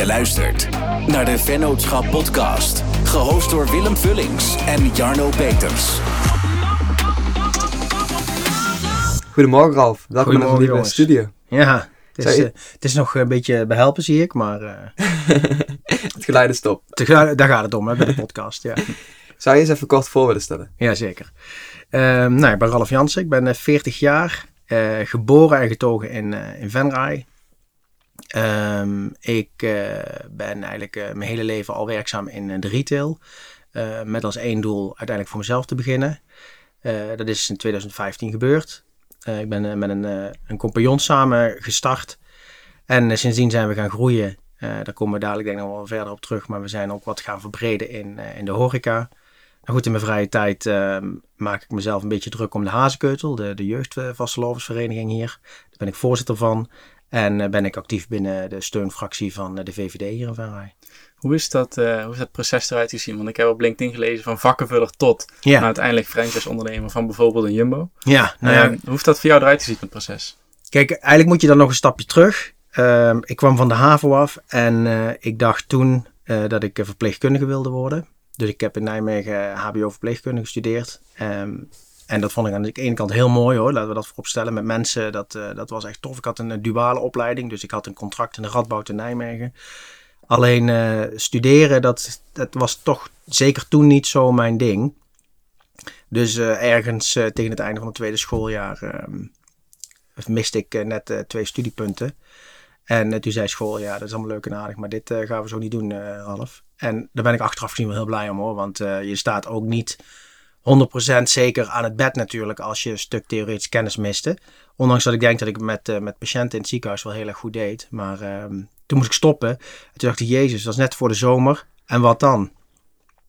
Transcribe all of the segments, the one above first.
Je luistert naar de Vennootschap Podcast, gehost door Willem Vullings en Jarno Peters. Goedemorgen Ralf, welkom in onze Goedemorgen, nieuwe jongens. studio. Ja, het is, eh, het is nog een beetje behelpen zie ik, maar eh, Het geluid is daar gaat het om hè, bij de podcast. Ja, Zou je eens even kort voor willen stellen? ja zeker. Ehm, nou, ik ben Ralf Jansen, ik ben eh, 40 jaar, eh, geboren en getogen in, eh in Venray. Ehm, ik eh, ben eigenlijk eh, mijn hele leven al werkzaam in eh, de retail. met als één doel uiteindelijk voor mezelf te beginnen. Dat is in 2015 gebeurd. Ik ben met een, een compagnon samen gestart. En sindsdien zijn we gaan groeien. Daar komen we dadelijk denk ik nog wel verder op terug. Maar we zijn ook wat gaan verbreden in, in de horeca. Nou goed, in mijn vrije tijd ehm, maak ik mezelf een beetje druk om de Hazekeutel. De, de jeugdvastelovensvereniging hier. Daar ben ik voorzitter van. En eh, ben ik actief binnen de steunfractie van eh, de VVD hier in Venray. Hoe is dat, eh, hoe is dat proces eruit gezien? Want ik heb op LinkedIn gelezen van vakkenvuller tot Ja, nou, uiteindelijk franchise-ondernemer van bijvoorbeeld een Jumbo. ja nou ja, Eh, hoe heeft dat voor jou eruit gezien, het proces? Kijk, eigenlijk moet je dan nog een stapje terug. Ehm, ik kwam van de haven af en ik dacht toen dat ik verpleegkundige wilde worden. Dus ik heb in Nijmegen HBO verpleegkunde gestudeerd. Ehm, en dat vond ik aan de ene kant heel mooi hoor, laten we dat voorop stellen. Met mensen, dat, eh, dat was echt tof. Ik had een duale opleiding, dus ik had een contract in de Radboud in Nijmegen. Alleen eh, studeren, dat, dat was toch zeker toen niet zo mijn ding. Dus eh, ergens tegen het einde van het tweede schooljaar ehm, miste ik net twee studiepunten. En toen zei school, ja, dat is allemaal leuk en aardig, maar dit gaan we zo niet doen, Ralf. En daar ben ik achteraf gezien wel heel blij om hoor, want je staat ook niet 100% zeker aan het bed natuurlijk als je een stuk theoretisch kennis miste. Ondanks dat ik denk dat ik met, eh, met patiënten in het ziekenhuis wel heel erg goed deed. Maar ehm, toen moest ik stoppen. En toen dacht ik, jezus, dat is net voor de zomer. En wat dan?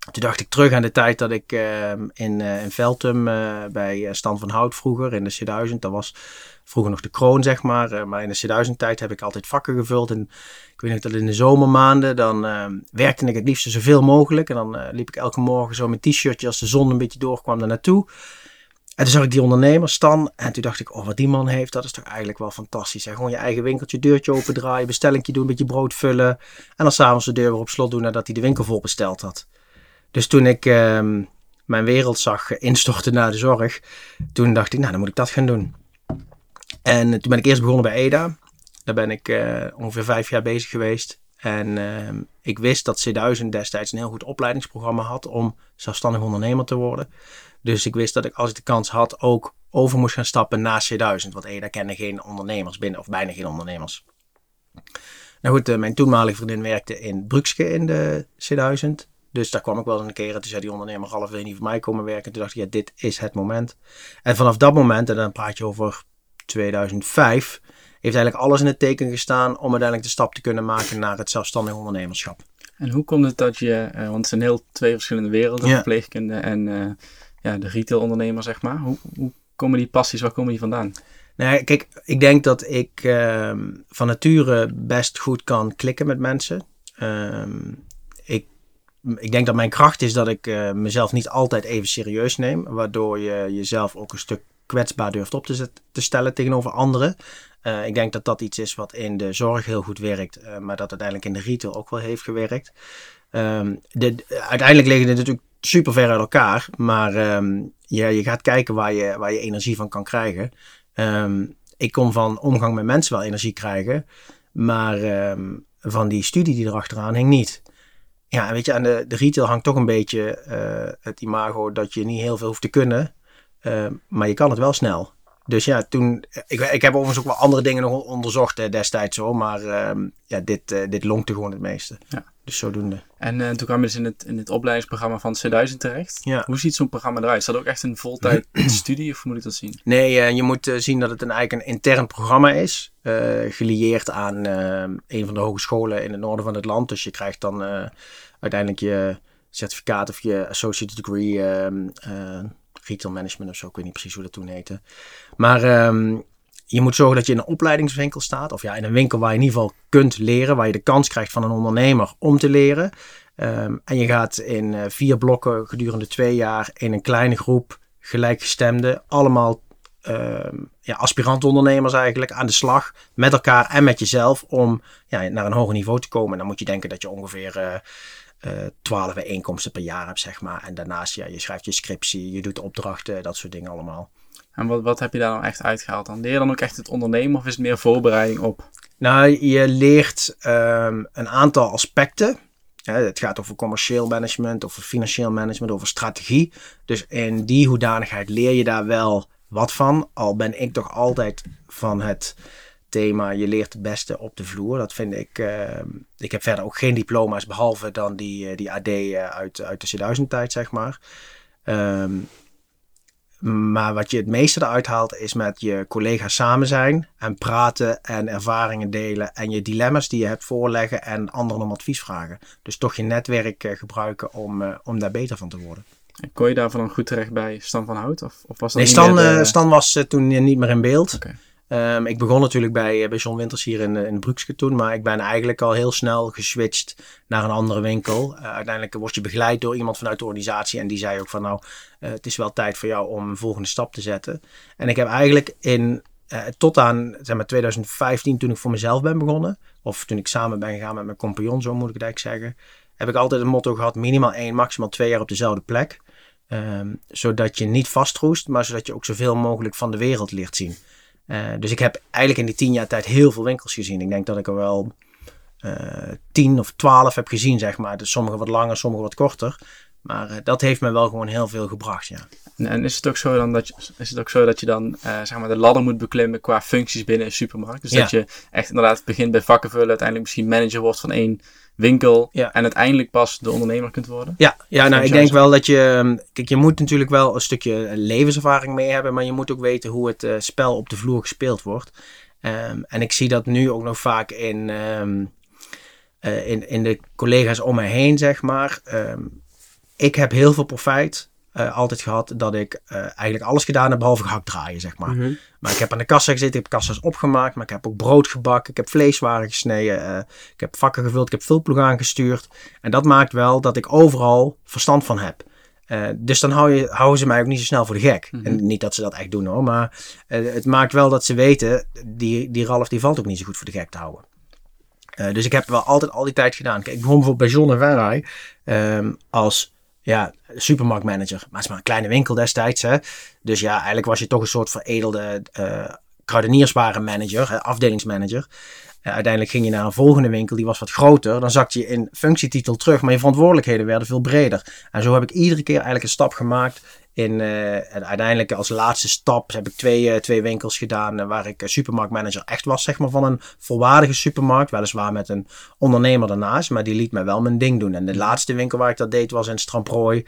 Toen dacht ik terug aan de tijd dat ik ehm, in, eh in Veltum eh, bij eh, Stan van Hout vroeger in de C1000. Dat was vroeger nog de kroon, zeg maar. Maar in de C1000 tijd heb ik altijd vakken gevuld. En ik weet nog dat in de zomermaanden, dan ehm, werkte ik het liefst zoveel mogelijk. En dan liep ik elke morgen zo met t-shirtje als de zon een beetje doorkwam daar naartoe. En toen zag ik die ondernemer, Stan. En toen dacht ik, oh, wat die man heeft, dat is toch eigenlijk wel fantastisch. Hè? Gewoon je eigen winkeltje, deurtje opendraaien, bestellingje doen, een beetje brood vullen. En dan s'avonds de deur weer op slot doen nadat hij de winkel vol besteld had. Dus toen ik ehm, mijn wereld zag instorten naar de zorg, toen dacht ik, nou, dan moet ik dat gaan doen. En eh, toen ben ik eerst begonnen bij EDA. Daar ben ik eh, ongeveer vijf jaar bezig geweest. En ehm, ik wist dat C1000 destijds een heel goed opleidingsprogramma had om zelfstandig ondernemer te worden. Dus ik wist dat ik als ik de kans had ook over moest gaan stappen naar C1000. Want EDA kende geen ondernemers binnen, of bijna geen ondernemers. Nou goed, eh, mijn toenmalige vriendin werkte in Brukske in de C1000. Dus daar kwam ik wel eens een keer en toen zei die ondernemer half wil je niet voor mij komen werken. Toen dacht ik, ja, dit is het moment. En vanaf dat moment, en dan praat je over 2005, heeft eigenlijk alles in het teken gestaan om uiteindelijk de stap te kunnen maken naar het zelfstandig ondernemerschap. En hoe komt het dat je, eh, want het zijn heel twee verschillende werelden, Ja. verpleegkunde en eh, ja, de retailondernemer, zeg maar. Hoe, hoe komen die passies, waar komen die vandaan? Nou, ja, kijk, ik denk dat ik ehm, van nature best goed kan klikken met mensen. Ehm, ik denk dat mijn kracht is dat ik eh, mezelf niet altijd even serieus neem, waardoor je jezelf ook een stuk kwetsbaar durft op te, te stellen tegenover anderen. Eh, ik denk dat dat iets is wat in de zorg heel goed werkt, eh, maar dat uiteindelijk in de retail ook wel heeft gewerkt. Ehm, de, de- uiteindelijk liggen het natuurlijk super ver uit elkaar, maar ehm, je gaat kijken waar je, waar je energie van kan krijgen. Ehm, ik kon van omgang met mensen wel energie krijgen, maar van die studie die erachteraan hing niet. Ja, weet je, aan de, de retail hangt toch een beetje eh, het imago dat je niet heel veel hoeft te kunnen, ehm, maar je kan het wel snel. Dus ja, toen, ik, ik heb overigens ook wel andere dingen nog onderzocht eh, destijds hoor, maar ehm, ja, dit, eh, dit lonkte gewoon het meeste. Ja. Dus zodoende. En eh, toen kwam je dus in het, in het opleidingsprogramma van C1000 terecht. Ja. Hoe ziet zo'n programma eruit? Is dat ook echt een voltijd studie of moet ik dat zien? Nee, eh, je moet eh, zien dat het een, eigenlijk een intern programma is. gelieerd aan een van de hogescholen in het noorden van het land. Dus je krijgt dan uiteindelijk je certificaat of je associate degree ehm, eh, retail management of zo. Ik weet niet precies hoe dat toen heette. Maar ehm, je moet zorgen dat je in een opleidingswinkel staat. Of ja, in een winkel waar je in ieder geval kunt leren. Waar je de kans krijgt van een ondernemer om te leren. Ehm, en je gaat in eh, vier blokken gedurende twee jaar in een kleine groep gelijkgestemden allemaal ehm, ja, aspirant-ondernemers eigenlijk aan de slag met elkaar en met jezelf om ja, naar een hoger niveau te komen. En dan moet je denken dat je ongeveer eh eh 12 bijeenkomsten per jaar hebt, zeg maar. En daarnaast, ja, je schrijft je scriptie, je doet opdrachten, dat soort dingen allemaal. En wat, wat heb je daar dan echt uitgehaald dan? Leer je dan ook echt het ondernemen of is het meer voorbereiding op? Nou, je leert ehm, een aantal aspecten. Het gaat over commercieel management, over financieel management, over strategie. Dus in die hoedanigheid leer je daar wel wat van. Al ben ik toch altijd van het thema je leert het beste op de vloer. Dat vind ik. ehm, ik heb verder ook geen diploma's behalve dan die, eh, die AD eh, uit, uit de C1000-tijd, zeg maar. Ehm, maar wat je het meeste eruit haalt is met je collega's samen zijn en praten en ervaringen delen en je dilemma's die je hebt voorleggen en anderen om advies vragen. Dus toch je netwerk eh, gebruiken om, eh, om daar beter van te worden. En kon je daarvan dan goed terecht bij Stan van Hout? Of, of was dat Nee, Stan, de- eh, Stan was toen niet meer in beeld. Ehm, ik begon natuurlijk bij, eh, bij John Winters hier in, eh, in toen, maar ik ben eigenlijk al heel snel geswitcht naar een andere winkel. Eh, uiteindelijk word je begeleid door iemand vanuit de organisatie en die zei ook van nou, het is wel tijd voor jou om een volgende stap te zetten. En ik heb eigenlijk in, tot aan zeg maar 2015 toen ik voor mezelf ben begonnen, of toen ik samen ben gegaan met mijn compagnon, zo moet ik het eigenlijk zeggen, heb ik altijd een motto gehad, minimaal één, maximaal twee jaar op dezelfde plek. Ehm, zodat je niet vastroest, maar zodat je ook zoveel mogelijk van de wereld leert zien. Eh, dus ik heb eigenlijk in die tien jaar tijd heel veel winkels gezien. Ik denk dat ik er wel eh, tien of twaalf heb gezien, zeg maar. Dus sommige wat langer, sommige wat korter. Maar eh, dat heeft me wel gewoon heel veel gebracht, ja. En, is het ook zo dan dat je, is het ook zo dat je dan zeg maar de ladder moet beklimmen qua functies binnen een supermarkt? Dus Ja. dat je echt inderdaad begint bij vakken vullen, uiteindelijk misschien manager wordt van één winkel Ja. en uiteindelijk pas de ondernemer kunt worden? Ja, ja nou, ik denk wel dat je... ehm, Kijk, je moet natuurlijk wel een stukje levenservaring mee hebben, maar je moet ook weten hoe het eh, spel op de vloer gespeeld wordt. Ehm, en ik zie dat nu ook nog vaak in, ehm, eh, in, in de collega's om me heen, zeg maar. Ik heb heel veel profijt eh, altijd gehad dat ik eh, eigenlijk alles gedaan heb behalve gehakt draaien, zeg maar. Mhm. Maar ik heb aan de kassa gezeten, ik heb kassa's opgemaakt, maar ik heb ook brood gebakken, ik heb vleeswaren gesneden, eh, ik heb vakken gevuld, ik heb vulploeg aangestuurd. En dat maakt wel dat ik overal verstand van heb. Dus dan hou je, houden ze mij ook niet zo snel voor de gek. Mhm. En niet dat ze dat echt doen hoor, maar het maakt wel dat ze weten, die, die Ralf die valt ook niet zo goed voor de gek te houden. Dus ik heb wel altijd al die tijd gedaan. Kijk, ik begon bijvoorbeeld bij John en Venray ehm, als ja, supermarktmanager. Maar het is maar een kleine winkel destijds. Hè? Dus ja, eigenlijk was je toch een soort veredelde eh kruidenierswarenmanager, afdelingsmanager. Uiteindelijk ging je naar een volgende winkel, die was wat groter. Dan zakte je in functietitel terug, maar je verantwoordelijkheden werden veel breder. En zo heb ik iedere keer eigenlijk een stap gemaakt. In, eh, en uiteindelijk als laatste stap heb ik twee, eh, twee winkels gedaan eh, waar ik supermarktmanager echt was, zeg maar, van een volwaardige supermarkt. Weliswaar met een ondernemer daarnaast, maar die liet mij wel mijn ding doen. En de laatste winkel waar ik dat deed was in Stramprooi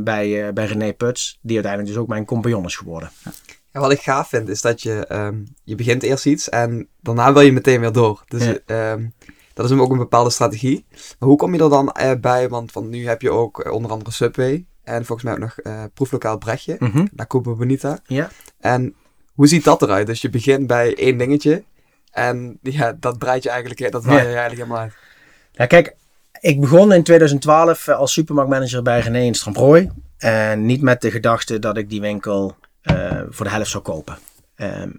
bij, bij René Puts, die uiteindelijk dus ook mijn compagnon is geworden. En wat ik gaaf vind, is dat je, ehm, je begint eerst iets en daarna wil je meteen weer door. Dus Ja. ehm, dat is ook een bepaalde strategie. Maar hoe kom je er dan bij? Want van nu heb je ook onder andere Subway en volgens mij ook nog eh, proeflokaal Brechtje, Mhm. La Copa Bonita. Ja. En hoe ziet dat eruit? Dus je begint bij één dingetje en ja, dat breid je eigenlijk, dat waai je Ja. eigenlijk helemaal uit. Ja, kijk, ik begon in 2012 eh, als supermarktmanager bij René in Stramprooi. En niet met de gedachte dat ik die winkel eh, voor de helft zou kopen. Ehm,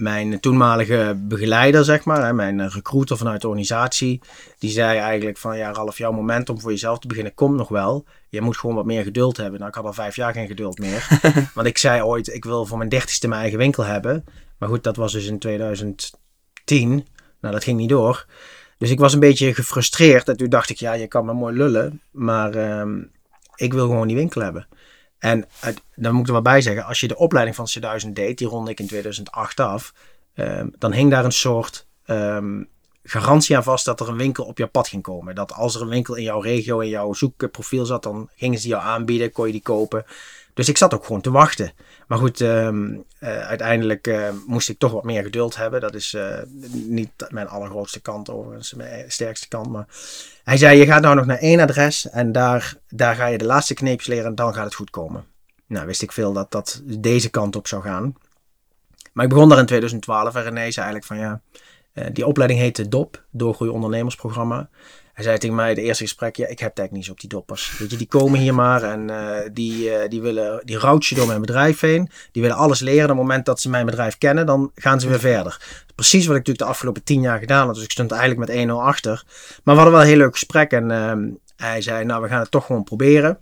mijn toenmalige begeleider, zeg maar, hè, mijn recruiter vanuit de organisatie, die zei eigenlijk van ja, Ralf, jouw moment om voor jezelf te beginnen komt nog wel. Je moet gewoon wat meer geduld hebben. Nou, ik had al vijf jaar geen geduld meer. Want ik zei ooit, ik wil voor mijn dertigste mijn eigen winkel hebben. Maar goed, dat was dus in 2010. Nou, dat ging niet door. Dus ik was een beetje gefrustreerd. En toen dacht ik, ja, je kan me mooi lullen. Maar ehm, ik wil gewoon die winkel hebben. En dan moet ik er wel bij zeggen, als je de opleiding van C1000 deed, die ronde ik in 2008 af. ehm, dan hing daar een soort ehm, garantie aan vast dat er een winkel op jouw pad ging komen. Dat als er een winkel in jouw regio, in jouw zoekprofiel zat, dan gingen ze die jou aanbieden, kon je die kopen. Dus ik zat ook gewoon te wachten. Maar goed, ehm, eh, uiteindelijk eh, moest ik toch wat meer geduld hebben. Dat is eh, niet mijn allergrootste kant overigens, mijn sterkste kant. Maar hij zei, je gaat nou nog naar één adres en daar, daar ga je de laatste kneepjes leren en dan gaat het goed komen. Nou, wist ik veel dat dat deze kant op zou gaan. Maar ik begon daar in 2012 en René zei eigenlijk van ja, die opleiding heette DOP, Doorgroei Ondernemersprogramma. Hij zei tegen mij het eerste gesprek, ja, ik heb zo op die doppers. Weet je, die komen hier maar en eh, die, eh, die willen, die routje door mijn bedrijf heen. Die willen alles leren. Op het moment dat ze mijn bedrijf kennen, dan gaan ze weer verder. Precies wat ik natuurlijk de afgelopen tien jaar gedaan had. Dus ik stond eigenlijk met 1-0 achter. Maar we hadden wel een heel leuk gesprek en ehm, hij zei, nou, we gaan het toch gewoon proberen.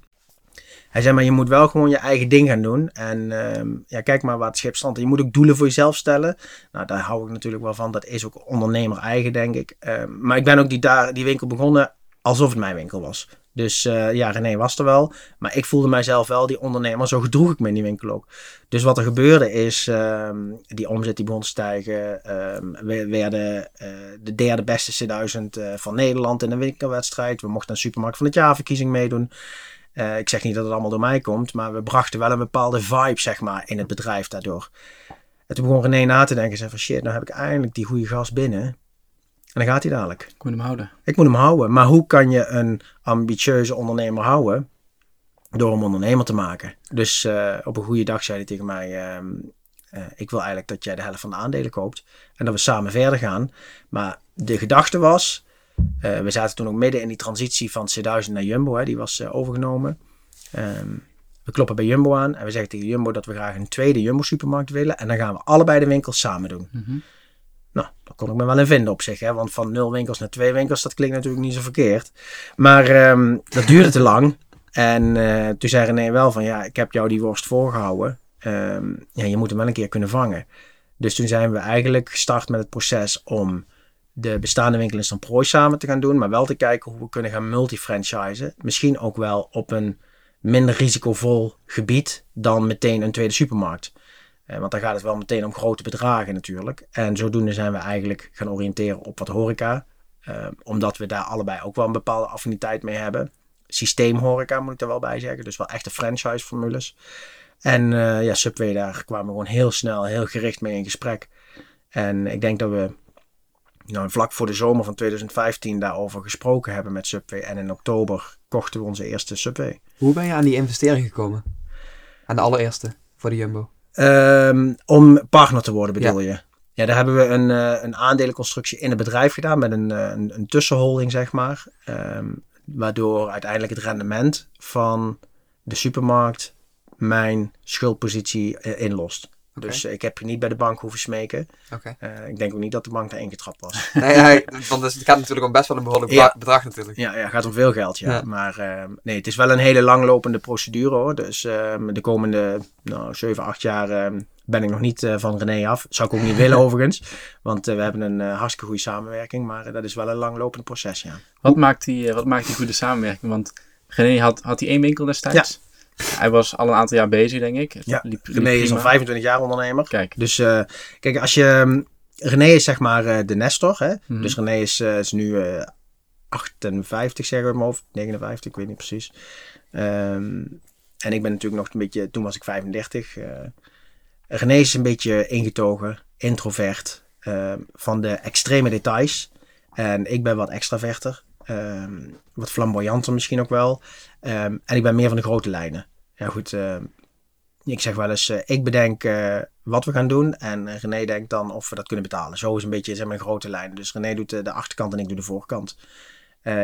Hij maar je moet wel gewoon je eigen ding gaan doen. En ehm, ja, kijk maar waar het schip strandt. Je moet ook doelen voor jezelf stellen. Nou, daar hou ik natuurlijk wel van. Dat is ook ondernemer eigen, denk ik. Ehm, maar ik ben ook die, daar, die winkel begonnen alsof het mijn winkel was. Dus uh, ja, René was er wel. Maar ik voelde mijzelf wel die ondernemer. Zo gedroeg ik me in die winkel ook. Dus wat er gebeurde is, um, die omzet die begon te stijgen. we werden uh, de derde beste C1000 uh, van Nederland in de winkelwedstrijd. We mochten een supermarkt van het jaar verkiezing meedoen. Uh, ik zeg niet dat het allemaal door mij komt, maar we brachten wel een bepaalde vibe, zeg maar, in het bedrijf daardoor. En toen begon René na te denken, zei van shit, nou heb ik eindelijk die goede gast binnen. En dan gaat hij dadelijk. Ik moet hem houden. Ik moet hem houden. Maar hoe kan je een ambitieuze ondernemer houden? Door hem ondernemer te maken. Dus uh, op een goede dag zei hij tegen mij, uh, uh, ik wil eigenlijk dat jij de helft van de aandelen koopt. En dat we samen verder gaan. Maar de gedachte was, uh, we zaten toen ook midden in die transitie van C1000 naar Jumbo, hè, die was uh, overgenomen. Um, we kloppen bij Jumbo aan en we zeggen tegen Jumbo dat we graag een tweede Jumbo supermarkt willen. En dan gaan we allebei de winkels samen doen. Mm -hmm. Nou, daar kon ik me wel in vinden op zich. Hè? Want van nul winkels naar twee winkels, dat klinkt natuurlijk niet zo verkeerd. Maar um, dat duurde te lang. En uh, toen zei René wel van, ja, ik heb jou die worst voorgehouden. Um, ja, je moet hem wel een keer kunnen vangen. Dus toen zijn we eigenlijk gestart met het proces om de bestaande winkel in St. Prooi samen te gaan doen, maar wel te kijken hoe we kunnen gaan multifranchisen. Misschien ook wel op een minder risicovol gebied dan meteen een tweede supermarkt. Eh, want dan gaat het wel meteen om grote bedragen natuurlijk. En zodoende zijn we eigenlijk gaan oriënteren op wat horeca. Uh, omdat we daar allebei ook wel een bepaalde affiniteit mee hebben. Systeemhoreca moet ik er wel bij zeggen. Dus wel echte franchise formules. En uh, ja, Subway, daar kwamen we gewoon heel snel, heel gericht mee in gesprek. En ik denk dat we nou, vlak voor de zomer van 2015 daarover gesproken hebben met Subway. En in oktober kochten we onze eerste Subway. Hoe ben je aan die investering gekomen? Aan de allereerste voor de Jumbo? Um, om partner te worden bedoel ja. je? Ja, daar hebben we een, uh, een aandelenconstructie in het bedrijf gedaan met een, uh, een, een tussenholding, zeg maar. Um, waardoor uiteindelijk het rendement van de supermarkt mijn schuldpositie uh, inlost. Okay. Dus ik heb je niet bij de bank hoeven smeken. Okay. Uh, ik denk ook niet dat de bank daar ingetrapt was. nee, ja, want het gaat natuurlijk om best wel een behoorlijk ja. bedrag natuurlijk. Ja, ja, het gaat om veel geld, ja. ja. Maar uh, nee, het is wel een hele langlopende procedure hoor. Dus uh, de komende nou, 7, 8 jaar ben ik nog niet uh, van René af. Zou ik ook niet willen overigens. Want uh, we hebben een uh, hartstikke goede samenwerking. Maar uh, dat is wel een langlopend proces, ja. Wat maakt die, wat maakt die goede samenwerking? Want René had, had hij één winkel destijds? Hij was al een aantal jaar bezig, denk ik. Ja, liep, liep René is al 25 jaar ondernemer. Kijk. Dus uh, kijk, als je... René is zeg maar uh, de Nestor. Hè? Mm-hmm. Dus René is, uh, is nu 58, zeggen we maar, of 59, ik weet niet precies. Um, en ik ben natuurlijk nog een beetje... Toen was ik 35. René is een beetje ingetogen, introvert, van de extreme details. En ik ben wat extraverter. Um, wat flamboyanter misschien ook wel. Um, en ik ben meer van de grote lijnen. Ja goed, uh, ik zeg wel eens, uh, ik bedenk uh, wat we gaan doen. En René denkt dan of we dat kunnen betalen. Zo is een beetje zeg maar, grote lijnen. Dus René doet de, de achterkant en ik doe de voorkant.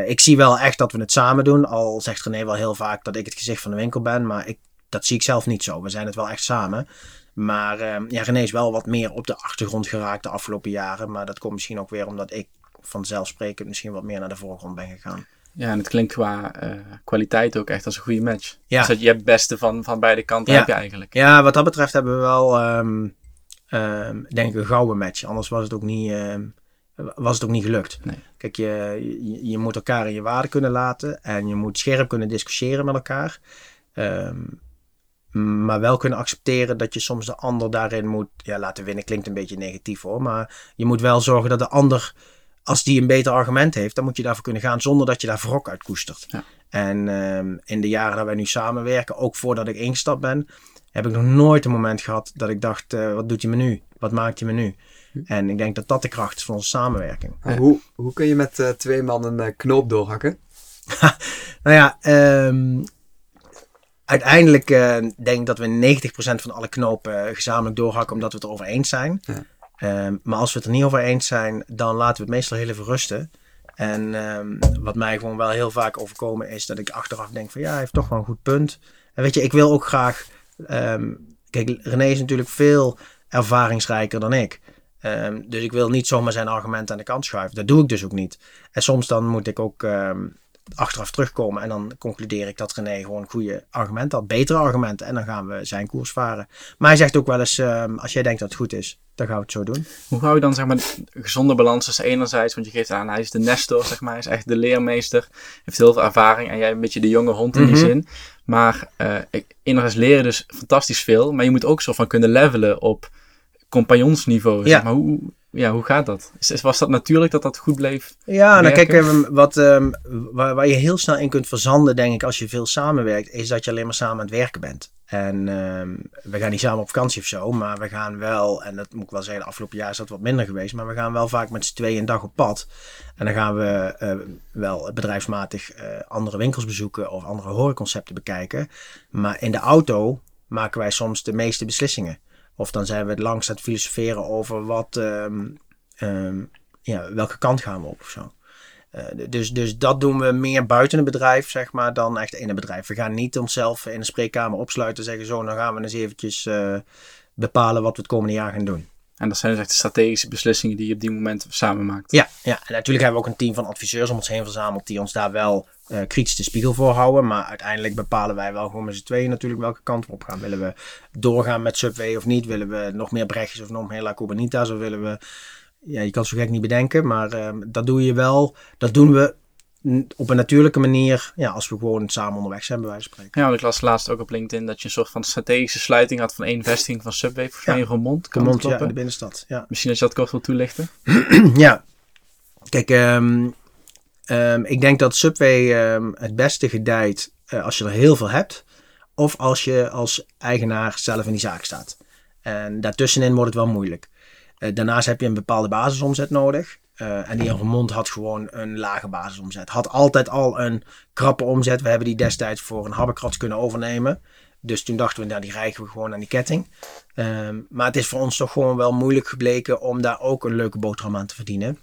ik zie wel echt dat we het samen doen. Al zegt René wel heel vaak dat ik het gezicht van de winkel ben. Maar ik, dat zie ik zelf niet zo. We zijn het wel echt samen. Maar ja, René is wel wat meer op de achtergrond geraakt de afgelopen jaren. Maar dat komt misschien ook weer omdat ik vanzelfsprekend misschien wat meer naar de voorgrond ben gegaan. Ja, en het klinkt qua uh, kwaliteit ook echt als een goede match. Ja. Dus dat je hebt het beste van, van beide kanten ja. heb je eigenlijk. Ja, wat dat betreft hebben we wel, um, um, denk ik, een gouden match. Anders was het ook niet, um, was het ook niet gelukt. Nee. Kijk, je, je, je, moet elkaar in je waarde kunnen laten. En je moet scherp kunnen discussiëren met elkaar. maar wel kunnen accepteren dat je soms de ander daarin moet ja, laten winnen. Klinkt een beetje negatief hoor. Maar je moet wel zorgen dat de ander als die een beter argument heeft, dan moet je daarvoor kunnen gaan zonder dat je daar wrok uit koestert. Ja. En um, in de jaren dat wij nu samenwerken, ook voordat ik ingestapt ben, heb ik nog nooit een moment gehad dat ik dacht, uh, wat doet hij me nu? Wat maakt hij me nu? En ik denk dat dat de kracht is van onze samenwerking. Ja. Hoe, hoe kun je met uh, twee man een uh, knoop doorhakken? nou ja, um, uiteindelijk denk ik dat we 90% van alle knopen gezamenlijk doorhakken omdat we het erover eens zijn. Ja. Ehm, maar als we het er niet over eens zijn, dan laten we het meestal heel even rusten. En ehm, wat mij gewoon wel heel vaak overkomen is dat ik achteraf denk van ja, hij heeft toch wel een goed punt. En weet je, ik wil ook graag. ehm, kijk, René is natuurlijk veel ervaringsrijker dan ik. Dus ik wil niet zomaar zijn argument aan de kant schuiven. Dat doe ik dus ook niet. En soms dan moet ik ook achteraf terugkomen en dan concludeer ik dat René gewoon goede argumenten had, betere argumenten. En dan gaan we zijn koers varen. Maar hij zegt ook wel eens, ehm, als jij denkt dat het goed is, dan gaan we het zo doen. Hoe hou je dan zeg maar gezonde balans tussen enerzijds, want je geeft aan, hij is de nestor, zeg maar, hij is echt de leermeester, heeft heel veel ervaring en jij een beetje de jonge hond in die Mhm. zin. Maar eh ik- enerzijds leren dus fantastisch veel, maar je moet ook zo van kunnen levelen op compagnonsniveau. Ja. Zeg maar. hoe, ja, hoe gaat dat? Is- Was dat natuurlijk dat dat goed bleef? Ja, nou kijk, ehm, wat, ehm, waar, waar je heel snel in kunt verzanden, denk ik, als je veel samenwerkt, is dat je alleen maar samen aan het werken bent. En ehm, we gaan niet samen op vakantie of zo, maar we gaan wel, en dat moet ik wel zeggen, de afgelopen jaar is dat wat minder geweest, maar we gaan wel vaak met z'n tweeën een dag op pad. En dan gaan we wel bedrijfsmatig eh, andere winkels bezoeken of andere horeconcepten bekijken. Maar in de auto maken wij soms de meeste beslissingen. Of dan zijn we het aan het filosoferen over wat, ehm, ehm, ja, welke kant gaan we op of zo. Eh, dus, dus dat doen we meer buiten het bedrijf, zeg maar, dan echt in het bedrijf. We gaan niet onszelf in een spreekkamer opsluiten en zeggen: Zo, dan gaan we eens eventjes eh, bepalen wat we het komende jaar gaan doen. En dat zijn dus echt de strategische beslissingen die je op die moment samen maakt. Ja, ja, en natuurlijk hebben we ook een team van adviseurs om ons heen verzameld die ons daar wel eh, kritisch de spiegel voor houden. Maar uiteindelijk bepalen wij wel gewoon met z'n tweeën natuurlijk welke kant we op gaan. Willen we doorgaan met Subway of niet? Willen we nog meer Brechtjes of nog meer La Cubanita's? Of willen we... Ja, je kan het zo gek niet bedenken, maar ehm, dat doe je wel. Dat doen we op een natuurlijke manier. Ja, als we gewoon samen onderweg zijn, bij wijze van spreken. Ja, want ik las laatst ook op LinkedIn dat je een soort van strategische sluiting had van één vestiging van Subway, volgens Ja. mij in. Kan ja, kloppen? in de binnenstad. Ja. Misschien dat je dat kort wil toelichten. Ja, kijk, ehm, ehm, ik denk dat Subway ehm, het beste gedijt eh, als je er heel veel hebt. Of als je als eigenaar zelf in die zaak staat. En daartussenin wordt het wel moeilijk. Eh, daarnaast heb je een bepaalde basisomzet nodig. Eh, en die Remond had gewoon een lage basisomzet. Had altijd al een krappe omzet. We hebben die destijds voor een habbekrats kunnen overnemen. Dus toen dachten we, nou die rijgen we gewoon aan die ketting. Ehm, maar het is voor ons toch gewoon wel moeilijk gebleken om daar ook een leuke boterham aan te verdienen.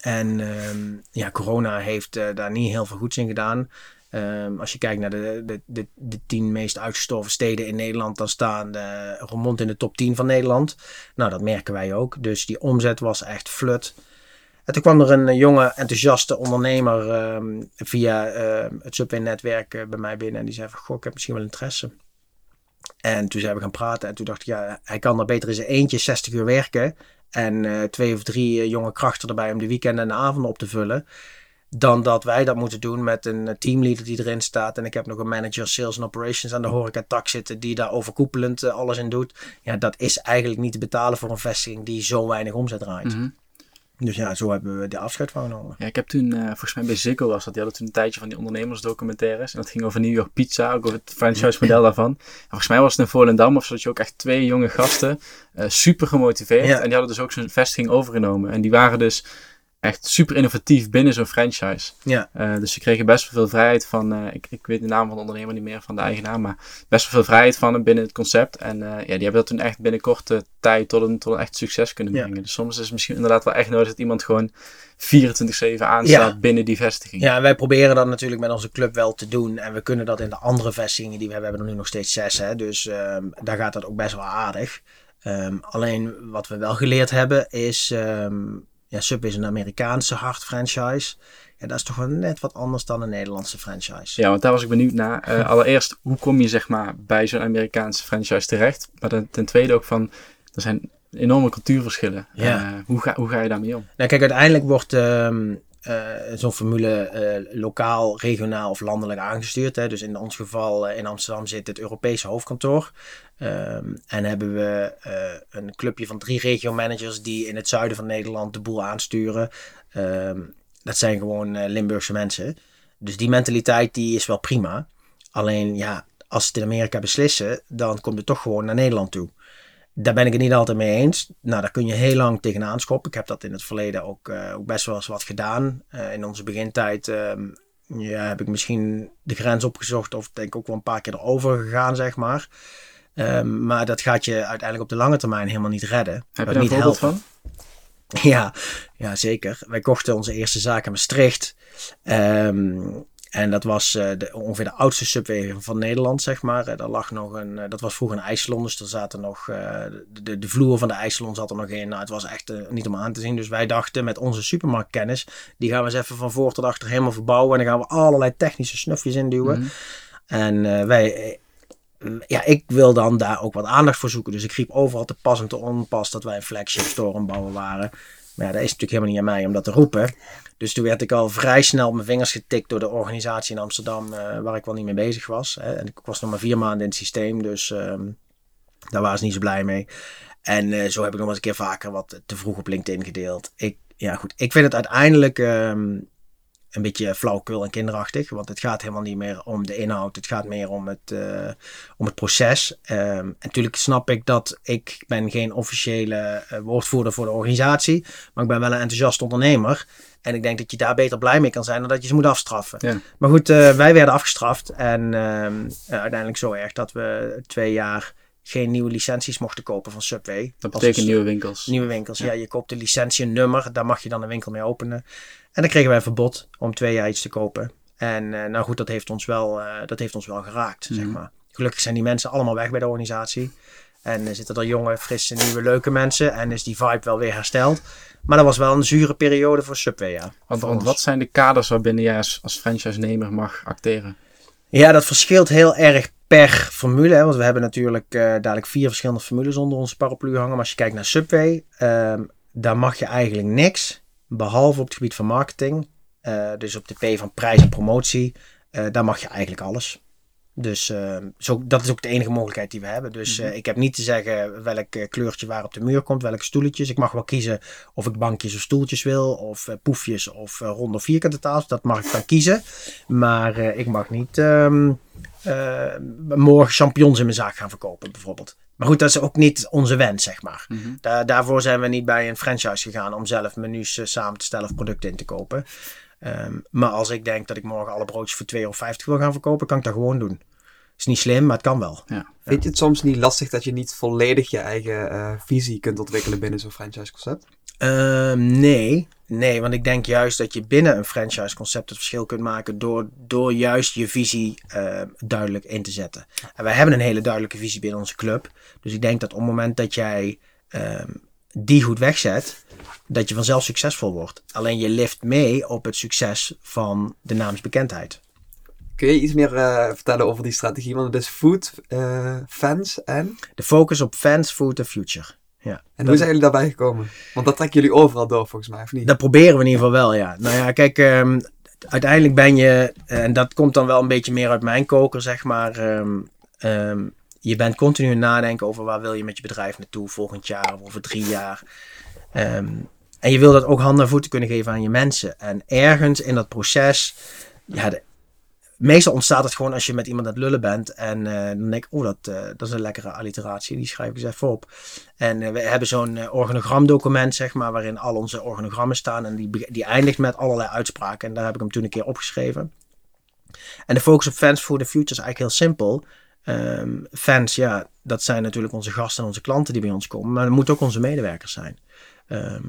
En ehm, ja, corona heeft eh, daar niet heel veel goeds in gedaan. Ehm, als je kijkt naar de, de, de, de tien meest uitgestorven steden in Nederland, dan staan uh, Roermond in de top 10 van Nederland. Nou, dat merken wij ook. Dus die omzet was echt flut. En toen kwam er een eh, jonge, enthousiaste ondernemer ehm, via ehm, het Subway-netwerk eh, bij mij binnen. En die zei van, goh, ik heb misschien wel interesse. En toen zijn we gaan praten. En toen dacht ik, ja, hij kan er beter zijn eentje 60 uur werken. En eh, twee of drie jonge krachten erbij om de weekenden en de avonden op te vullen. Dan dat wij dat moeten doen met een teamleader die erin staat. En ik heb nog een manager sales and operations aan de horeca-tak zitten. Die daar overkoepelend alles in doet. Ja, dat is eigenlijk niet te betalen voor een vestiging die zo weinig omzet draait. Mhm. Dus ja, zo hebben we de afscheid van genomen. Ja, ik heb toen, eh, volgens mij bij Ziggo was dat, die hadden toen een tijdje van die ondernemersdocumentaires. En dat ging over New York Pizza, ook over het franchise model daarvan. En volgens mij was het in Volendam of zo, dat je ook echt twee jonge gasten, eh, super gemotiveerd. Ja. En die hadden dus ook zo'n vestiging overgenomen. En die waren dus echt super innovatief binnen zo'n franchise. Ja, Eh, dus ze kregen best wel veel vrijheid van, eh, ik, ik weet de naam van de ondernemer niet meer, van de eigenaar, maar best wel veel vrijheid van hem binnen het concept. En eh, ja, die hebben dat toen echt binnen korte tijd tot een, tot een echt succes kunnen Ja. brengen. Dus soms is het misschien inderdaad wel echt nodig dat iemand gewoon 24-7 aanstaat Ja. binnen die vestiging. Ja, en wij proberen dat natuurlijk met onze club wel te doen. En we kunnen dat in de andere vestigingen die we hebben. We hebben er nu nog steeds zes. Hè? Dus ehm, daar gaat dat ook best wel aardig. Ehm, alleen wat we wel geleerd hebben is... ehm ja, Sub is een Amerikaanse hard franchise. Ja, dat is toch wel net wat anders dan een Nederlandse franchise. Ja, want daar was ik benieuwd naar. Eh, allereerst, hoe kom je zeg maar bij zo'n Amerikaanse franchise terecht? Maar ten, ten tweede ook van, er zijn enorme cultuurverschillen. Ja. Eh, hoe, ga, hoe ga je daarmee om? Nou, kijk, uiteindelijk wordt eh, zo'n formule eh, lokaal, regionaal of landelijk aangestuurd. Hè. Dus in ons geval eh, in Amsterdam zit het Europese hoofdkantoor. Ehm, en hebben we eh, een clubje van drie regio-managers die in het zuiden van Nederland de boel aansturen. Ehm, dat zijn gewoon eh, Limburgse mensen. Dus die mentaliteit die is wel prima. Alleen ja, als ze het in Amerika beslissen, dan komt het toch gewoon naar Nederland toe. Daar ben ik het niet altijd mee eens. Nou, daar kun je heel lang tegenaan schoppen. Ik heb dat in het verleden ook, eh, ook best wel eens wat gedaan. Eh, in onze begintijd ehm, ja, heb ik misschien de grens opgezocht of denk ik ook wel een paar keer erover gegaan, zeg maar. Ehm, maar dat gaat je uiteindelijk op de lange termijn helemaal niet redden. Heb je daar een niet voorbeeld helpen. van? Ja, ja, zeker. Wij kochten onze eerste zaak in Maastricht. Ehm, en dat was eh, de, ongeveer de oudste subway van Nederland, zeg maar. Eh, daar lag nog een, eh, dat was vroeger een ijssalon, dus er zaten nog, de, de vloer van de ijssalon zat er nog in. Nou, het was echt niet om aan te zien. Dus wij dachten met onze supermarktkennis, die gaan we eens even van voor tot achter helemaal verbouwen. En dan gaan we allerlei technische snufjes induwen. Mhm. En wij, ja, ik wil dan daar ook wat aandacht voor zoeken. Dus ik riep overal te pas en te onpas dat wij een flagship store aan bouwen waren. Maar ja, dat is natuurlijk helemaal niet aan mij om dat te roepen. Dus toen werd ik al vrij snel op mijn vingers getikt door de organisatie in Amsterdam, eh, waar ik wel niet mee bezig was. Hè. En ik was nog maar vier maanden in het systeem, dus ehm, daar waren ze niet zo blij mee. En eh, zo heb ik nog eens een keer vaker wat te vroeg op LinkedIn gedeeld. Ik, ja, goed. Ik vind het uiteindelijk ehm, een beetje flauwekul en kinderachtig. Want het gaat helemaal niet meer om de inhoud. Het gaat meer om het, eh, om het proces. Ehm, en natuurlijk snap ik dat ik ben geen officiële eh, woordvoerder voor de organisatie. Maar ik ben wel een enthousiast ondernemer. En ik denk dat je daar beter blij mee kan zijn dan dat je ze moet afstraffen. Ja. Maar goed, eh, wij werden afgestraft. En ehm, eh, uiteindelijk zo erg dat we twee jaar geen nieuwe licenties mochten kopen van Subway. Dat betekent een- nieuwe winkels. Nieuwe winkels. Ja. je koopt de licentie, een nummer. Daar mag je dan een winkel mee openen. En dan kregen wij een verbod om twee jaar iets te kopen. En eh, nou goed, dat heeft ons wel, eh, dat heeft ons wel geraakt, zeg Mhm. maar. Gelukkig zijn die mensen allemaal weg bij de organisatie. En er zitten er jonge, frisse, nieuwe, leuke mensen. En is die vibe wel weer hersteld. Maar dat was wel een zure periode voor Subway, ja. Want, wat zijn de kaders waarbinnen jij als, als franchise-nemer mag acteren? Ja, dat verschilt heel erg per formule. Hè? Want we hebben natuurlijk eh, dadelijk vier verschillende formules onder onze paraplu hangen. Maar als je kijkt naar Subway, ehm, daar mag je eigenlijk niks. Behalve op het gebied van marketing. Eh, dus op de P van prijs en promotie. eh, daar mag je eigenlijk alles. Dus ehm, zo, dat is ook de enige mogelijkheid die we hebben. Dus eh, ik heb niet te zeggen welk eh, kleurtje waar op de muur komt, welke stoeltjes. Ik mag wel kiezen of ik bankjes of stoeltjes wil, of eh, poefjes of ronde of vierkante tafels. Dat mag ik dan kiezen. Maar ik mag niet ehm, eh, morgen champignons in mijn zaak gaan verkopen, bijvoorbeeld. Maar goed, dat is ook niet onze wens, zeg maar. Mhm. Daar, daarvoor zijn we niet bij een franchise gegaan om zelf menus samen te stellen of producten in te kopen. Ehm, maar als ik denk dat ik morgen alle broodjes voor 2,50 euro wil gaan verkopen, kan ik dat gewoon doen. Is niet slim, maar het kan wel. Vind je het soms niet lastig dat je niet volledig je eigen eh, visie kunt ontwikkelen binnen zo'n franchise concept? Ehm, nee, nee, want ik denk juist dat je binnen een franchise concept het verschil kunt maken door, door juist je visie eh, duidelijk in te zetten. En wij hebben een hele duidelijke visie binnen onze club. Dus ik denk dat op het moment dat jij ehm, die goed wegzet, dat je vanzelf succesvol wordt. Alleen je lift mee op het succes van de naamsbekendheid. Kun je iets meer eh, vertellen over die strategie? Want het is food, eh, fans en... De focus op fans, food en future. Ja. En hoe zijn jullie daarbij gekomen? Want dat trekken jullie overal door volgens mij, of niet? Dat proberen we in ieder geval wel, ja. Nou ja, kijk, ehm, uiteindelijk ben je, en dat komt dan wel een beetje meer uit mijn koker, zeg maar. ehm, ehm, je bent continu nadenken over waar wil je met je bedrijf naartoe volgend jaar of over drie jaar. Ehm, en je wil dat ook handen en voeten kunnen geven aan je mensen. En ergens in dat proces, ja, meestal ontstaat het gewoon als je met iemand aan het lullen bent. En eh, dan denk ik, oh, dat, eh, dat is een lekkere alliteratie, die schrijf ik eens even op. En eh, we hebben zo'n organogramdocument, zeg maar, waarin al onze organogrammen staan. En die, die eindigt met allerlei uitspraken. En daar heb ik hem toen een keer opgeschreven. En de focus op fans for the future is eigenlijk heel simpel. Ehm, fans, ja, dat zijn natuurlijk onze gasten en onze klanten die bij ons komen. Maar het moeten ook onze medewerkers zijn. Ehm,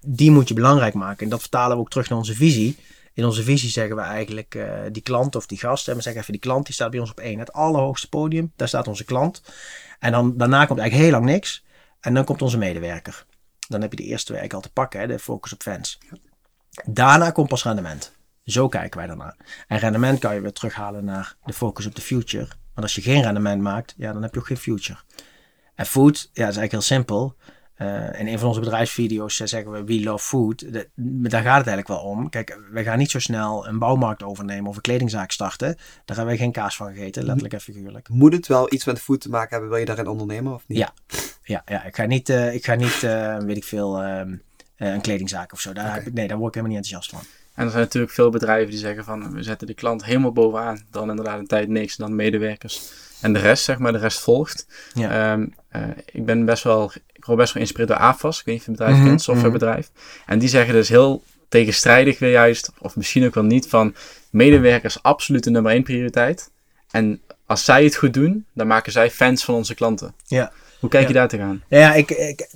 die moet je belangrijk maken. En dat vertalen we ook terug naar onze visie. In onze visie zeggen we eigenlijk eh, die klant of die gast. Hè, we zeggen even die klant, die staat bij ons op één. Het allerhoogste podium, daar staat onze klant. En dan, daarna komt eigenlijk heel lang niks. En dan komt onze medewerker. Dan heb je de eerste werk al te pakken, hè, de focus op fans. Daarna komt pas rendement. Zo kijken wij daarnaar. En rendement kan je weer terughalen naar de focus op de future. Want als je geen rendement maakt, ja, dan heb je ook geen future. En food, ja, dat is eigenlijk heel simpel. Eh, in een van onze bedrijfsvideo's eh, zeggen we we love food. De- daar gaat het eigenlijk wel om. Kijk, wij gaan niet zo snel een bouwmarkt overnemen of een kledingzaak starten. Daar hebben wij geen kaas van gegeten, letterlijk en figuurlijk. Moet het wel iets met food te maken hebben? Wil je daarin ondernemen of niet? Ja. Ja, ja ik ga niet, eh, ik ga niet weet ik veel, ehm, eh, een kledingzaak of zo. Daar, heb ik, nee, daar word ik helemaal niet enthousiast van. En er zijn natuurlijk veel bedrijven die zeggen van we zetten de klant helemaal bovenaan. Dan inderdaad een tijd niks, dan medewerkers. En de rest, zeg maar, de rest volgt. Ja. Ehm, eh, ik ben best wel, ik word best wel geïnspireerd door AFAS. Ik weet niet of je bedrijf Mhm, kent, softwarebedrijf. En die zeggen dus heel tegenstrijdig weer juist, of misschien ook wel niet, van medewerkers absoluut de nummer één prioriteit. En als zij het goed doen, dan maken zij fans van onze klanten. Ja. Hoe kijk Ja. je daar tegenaan? Ja, ik, ik,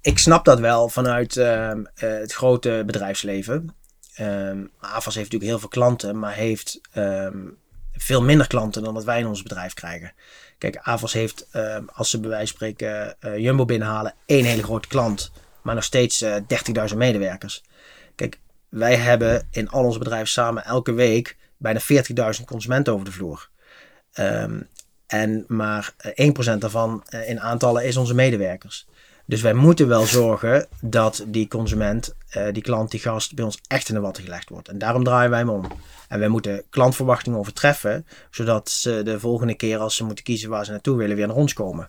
ik snap dat wel vanuit ehm, eh, het grote bedrijfsleven. AFAS heeft natuurlijk heel veel klanten, maar heeft ehm, veel minder klanten dan dat wij in ons bedrijf krijgen. Kijk, AFAS heeft, ehm, als ze bij wijze van spreken eh, Jumbo binnenhalen, één hele grote klant, maar nog steeds 30.000 medewerkers. Kijk, wij hebben in al onze bedrijven samen elke week bijna 40.000 consumenten over de vloer. En maar eh, 1% daarvan eh, in aantallen is onze medewerkers. Dus wij moeten wel zorgen dat die consument, eh, die klant, die gast bij ons echt in de watten gelegd wordt. En daarom draaien wij hem om. En wij moeten klantverwachtingen overtreffen, zodat ze de volgende keer als ze moeten kiezen waar ze naartoe willen, weer naar ons komen.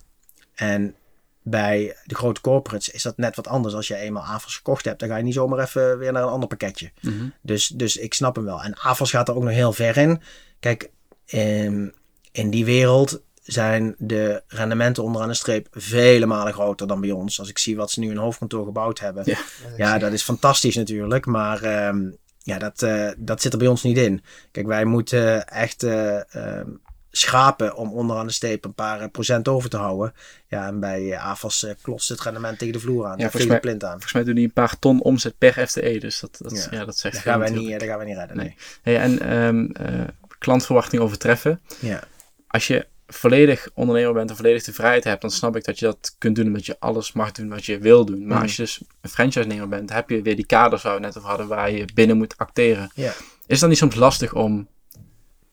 En bij de grote corporates is dat net wat anders. Als je eenmaal AFAS gekocht hebt, dan ga je niet zomaar even weer naar een ander pakketje. Mhm. Dus, dus ik snap hem wel. En AFAS gaat er ook nog heel ver in. Kijk, in, in die wereld zijn de rendementen onderaan de streep vele malen groter dan bij ons. Als ik zie wat ze nu in hoofdkantoor gebouwd hebben. Ja. Ja, dat is fantastisch natuurlijk. Maar ehm, ja, dat, eh, dat zit er bij ons niet in. Kijk, wij moeten echt eh, ehm, schrapen om onderaan de streep een paar eh, procent over te houden. Ja, en bij AFAS klotst het rendement tegen de vloer aan. Ja, tegen mij- de plint aan. Volgens mij doen die een paar ton omzet per FTE, dus dat, dat, ja. Ja. dat zegt Dat veel gaan, wij niet, dat gaan wij niet redden. Nee. Hey, en ehm eh, klantverwachting overtreffen. Ja. Als je volledig ondernemer bent en volledig de vrijheid hebt, dan snap ik dat je dat kunt doen omdat je alles mag doen wat je wil doen. Maar Mhm. als je dus een franchise-nemer bent, heb je weer die kaders waar we net over hadden, waar je binnen moet acteren. Is het dan niet soms lastig om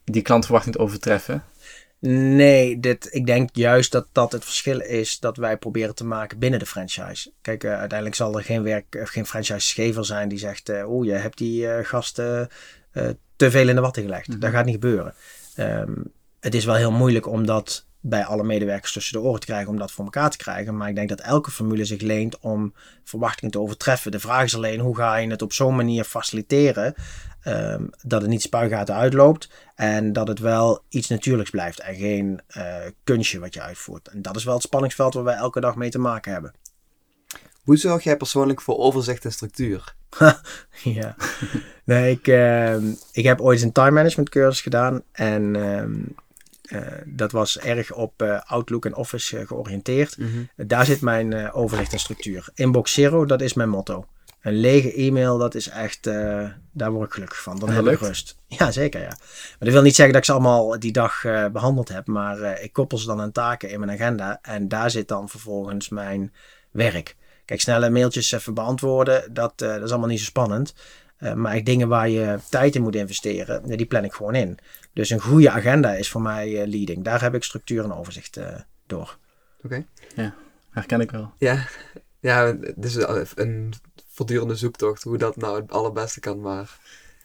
die klantverwachting te overtreffen? Nee, dit, ik denk juist dat dat het verschil is dat wij proberen te maken binnen de franchise. Kijk, eh, uiteindelijk zal er geen, werk, of geen franchisegever zijn die zegt: eh Oh, je hebt die eh, gasten eh, te veel in de watten gelegd. Mhm. Dat gaat niet gebeuren. Ehm, het is wel heel moeilijk om dat bij alle medewerkers tussen de oren te krijgen, om dat voor elkaar te krijgen. Maar ik denk dat elke formule zich leent om verwachtingen te overtreffen. De vraag is alleen: hoe ga je het op zo'n manier faciliteren ehm, dat het niet spuigaten uitloopt. En dat het wel iets natuurlijks blijft en geen eh, kunstje wat je uitvoert. En dat is wel het spanningsveld waar wij elke dag mee te maken hebben. Hoe zorg jij persoonlijk voor overzicht en structuur? ja. Nee, ik, ehm, ik heb ooit een time management cursus gedaan. En ehm, eh, dat was erg op eh, Outlook en Office eh, georiënteerd. Daar zit mijn eh, overzicht en structuur. Inbox Zero, dat is mijn motto. Een lege e-mail, dat is echt, eh, daar word ik gelukkig van. Dan heb ik rust. Ja, zeker ja. Maar dat wil niet zeggen dat ik ze allemaal die dag eh, behandeld heb. Maar eh, ik koppel ze dan aan taken in mijn agenda. En daar zit dan vervolgens mijn werk. Kijk, snelle mailtjes even beantwoorden, dat, eh, dat is allemaal niet zo spannend. Eh, maar dingen waar je tijd in moet investeren, die plan ik gewoon in. Dus een goede agenda is voor mij eh, leading. Daar heb ik structuur en overzicht eh, door. Oké. Herken ik wel. Ja, ja, is een voortdurende zoektocht hoe dat nou het allerbeste kan, maar...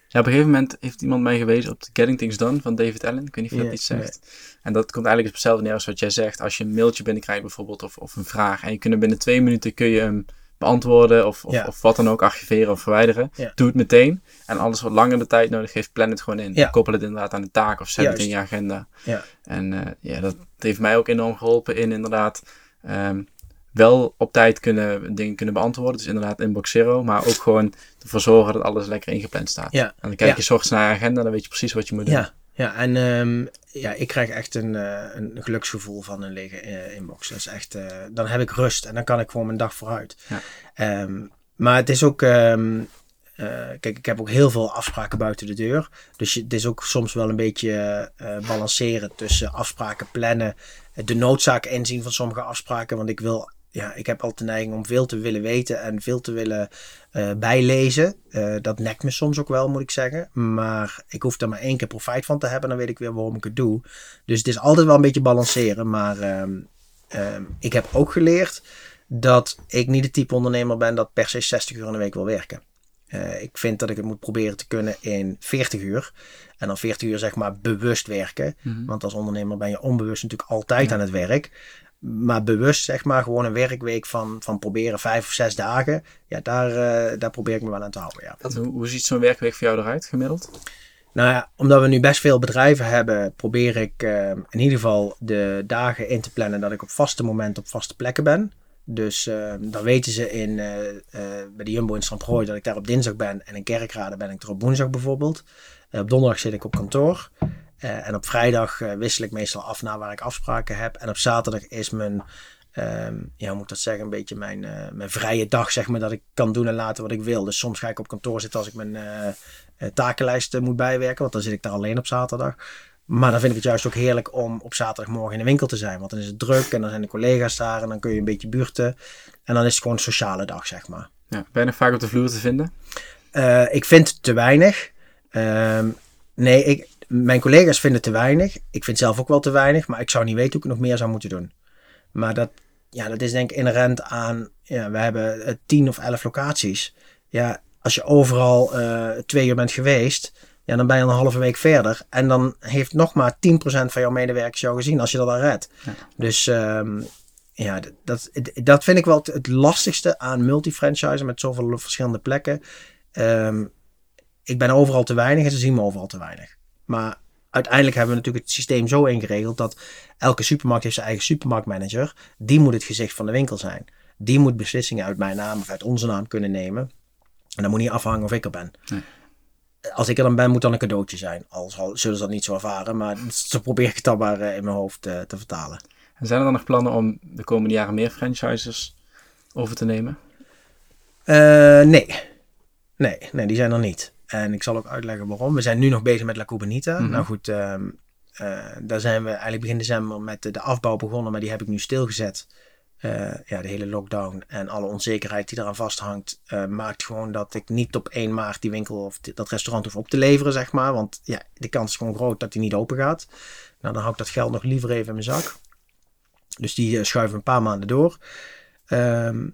Ja, op een gegeven moment heeft iemand mij gewezen op de Getting Things Done van David Allen. Ik weet niet of je Ja, dat iets zegt. En dat komt eigenlijk op hetzelfde neer als wat jij zegt. Als je een mailtje binnenkrijgt bijvoorbeeld of, of een vraag. En je kunt binnen twee minuten kun je hem beantwoorden of, of, Ja. of wat dan ook archiveren of verwijderen. Ja. Doe het meteen. En alles wat langer de tijd nodig heeft, plan het gewoon in. Ja. Koppel het inderdaad aan de taak of zet het in Juist. je agenda. Ja. En eh, ja, dat heeft mij ook enorm geholpen in inderdaad ehm, wel op tijd kunnen, dingen kunnen beantwoorden. Dus inderdaad inbox zero. Maar ook gewoon ervoor zorgen dat alles lekker ingepland staat. Ja. En dan kijk je ochtends naar je agenda, dan weet je precies wat je moet doen. Ja, en ehm, ja, ik krijg echt een, eh, een geluksgevoel van een lege eh, inbox. Dat is echt, eh, dan heb ik rust en dan kan ik gewoon mijn dag vooruit. Ja. Ehm, maar het is ook, ehm, eh, kijk, ik heb ook heel veel afspraken buiten de deur. Dus je, het is ook soms wel een beetje balanceren tussen afspraken plannen, de noodzaak inzien van sommige afspraken. Want ik wil, ja, ik heb altijd de neiging om veel te willen weten en veel te willen eh, bijlezen. Eh, dat nekt me soms ook wel, moet ik zeggen. Maar ik hoef er maar één keer profijt van te hebben. Dan weet ik weer waarom ik het doe. Dus het is altijd wel een beetje balanceren. Maar ehm, ehm, ik heb ook geleerd dat ik niet het type ondernemer ben dat per se 60 uur in de week wil werken. Eh, ik vind dat ik het moet proberen te kunnen in 40 uur. En dan 40 uur zeg maar bewust werken. Mhm. Want als ondernemer ben je onbewust natuurlijk altijd aan het werk. Maar bewust zeg maar gewoon een werkweek van, van proberen vijf of zes dagen. Ja, daar, eh, daar probeer ik me wel aan te houden. Ja. Dat, hoe, hoe ziet zo'n werkweek voor jou eruit, gemiddeld? Nou ja, omdat we nu best veel bedrijven hebben, probeer ik eh, in ieder geval de dagen in te plannen dat ik op vaste momenten op vaste plekken ben. Dus eh, dan weten ze in, bij de Jumbo in Stamprooi dat ik daar op dinsdag ben. En in Kerkrade ben ik er op woensdag bijvoorbeeld. Op donderdag zit ik op kantoor. Eh, en op vrijdag eh, wissel ik meestal af naar waar ik afspraken heb. En op zaterdag is mijn, ehm, ja, hoe moet ik dat zeggen, een beetje mijn, eh, mijn vrije dag, zeg maar, dat ik kan doen en laten wat ik wil. Dus soms ga ik op kantoor zitten als ik mijn takenlijst moet bijwerken, want dan zit ik daar alleen op zaterdag. Maar dan vind ik het juist ook heerlijk om op zaterdagmorgen in de winkel te zijn. Want dan is het druk en dan zijn de collega's daar en dan kun je een beetje buurten. En dan is het gewoon een sociale dag, zeg maar. Ja, ben je nog vaak op de vloer te vinden? Ik vind te weinig. Ehm, nee, ik, mijn collega's vinden te weinig. Ik vind zelf ook wel te weinig, maar ik zou niet weten hoe ik nog meer zou moeten doen. Maar dat, ja, dat is denk ik inherent aan, ja, we hebben eh, tien of elf locaties. Ja, als je overal eh, twee uur bent geweest, ja, dan ben je al een halve week verder. En dan heeft nog maar 10% van jouw medewerkers jou gezien als je dat dan redt. Ja. Dus ehm, ja, dat, dat vind ik wel het, het lastigste aan multifranchise met zoveel verschillende plekken. Ehm, ik ben overal te weinig en ze zien me overal te weinig. Maar uiteindelijk hebben we natuurlijk het systeem zo ingeregeld dat elke supermarkt heeft zijn eigen supermarktmanager. Die moet het gezicht van de winkel zijn. Die moet beslissingen uit mijn naam of uit onze naam kunnen nemen. En dat moet niet afhangen of ik er ben. Nee. Als ik er dan ben, moet dan een cadeautje zijn. Al zullen ze dat niet zo ervaren, maar zo probeer ik het dan maar eh, in mijn hoofd eh, te vertalen. En zijn er dan nog plannen om de komende jaren meer franchises over te nemen? Eh, nee. nee. Nee, die zijn er niet. En ik zal ook uitleggen waarom. We zijn nu nog bezig met La Cubanita. Mhm. Nou goed, ehm, eh, daar zijn we eigenlijk begin december met de, de afbouw begonnen, maar die heb ik nu stilgezet. Eh, ja, de hele lockdown en alle onzekerheid die eraan vasthangt, eh, maakt gewoon dat ik niet op 1 maart die winkel of dat restaurant hoef op te leveren, zeg maar. Want ja, de kans is gewoon groot dat die niet open gaat. Nou, dan hou ik dat geld nog liever even in mijn zak. Dus die schuiven een paar maanden door. Ehm,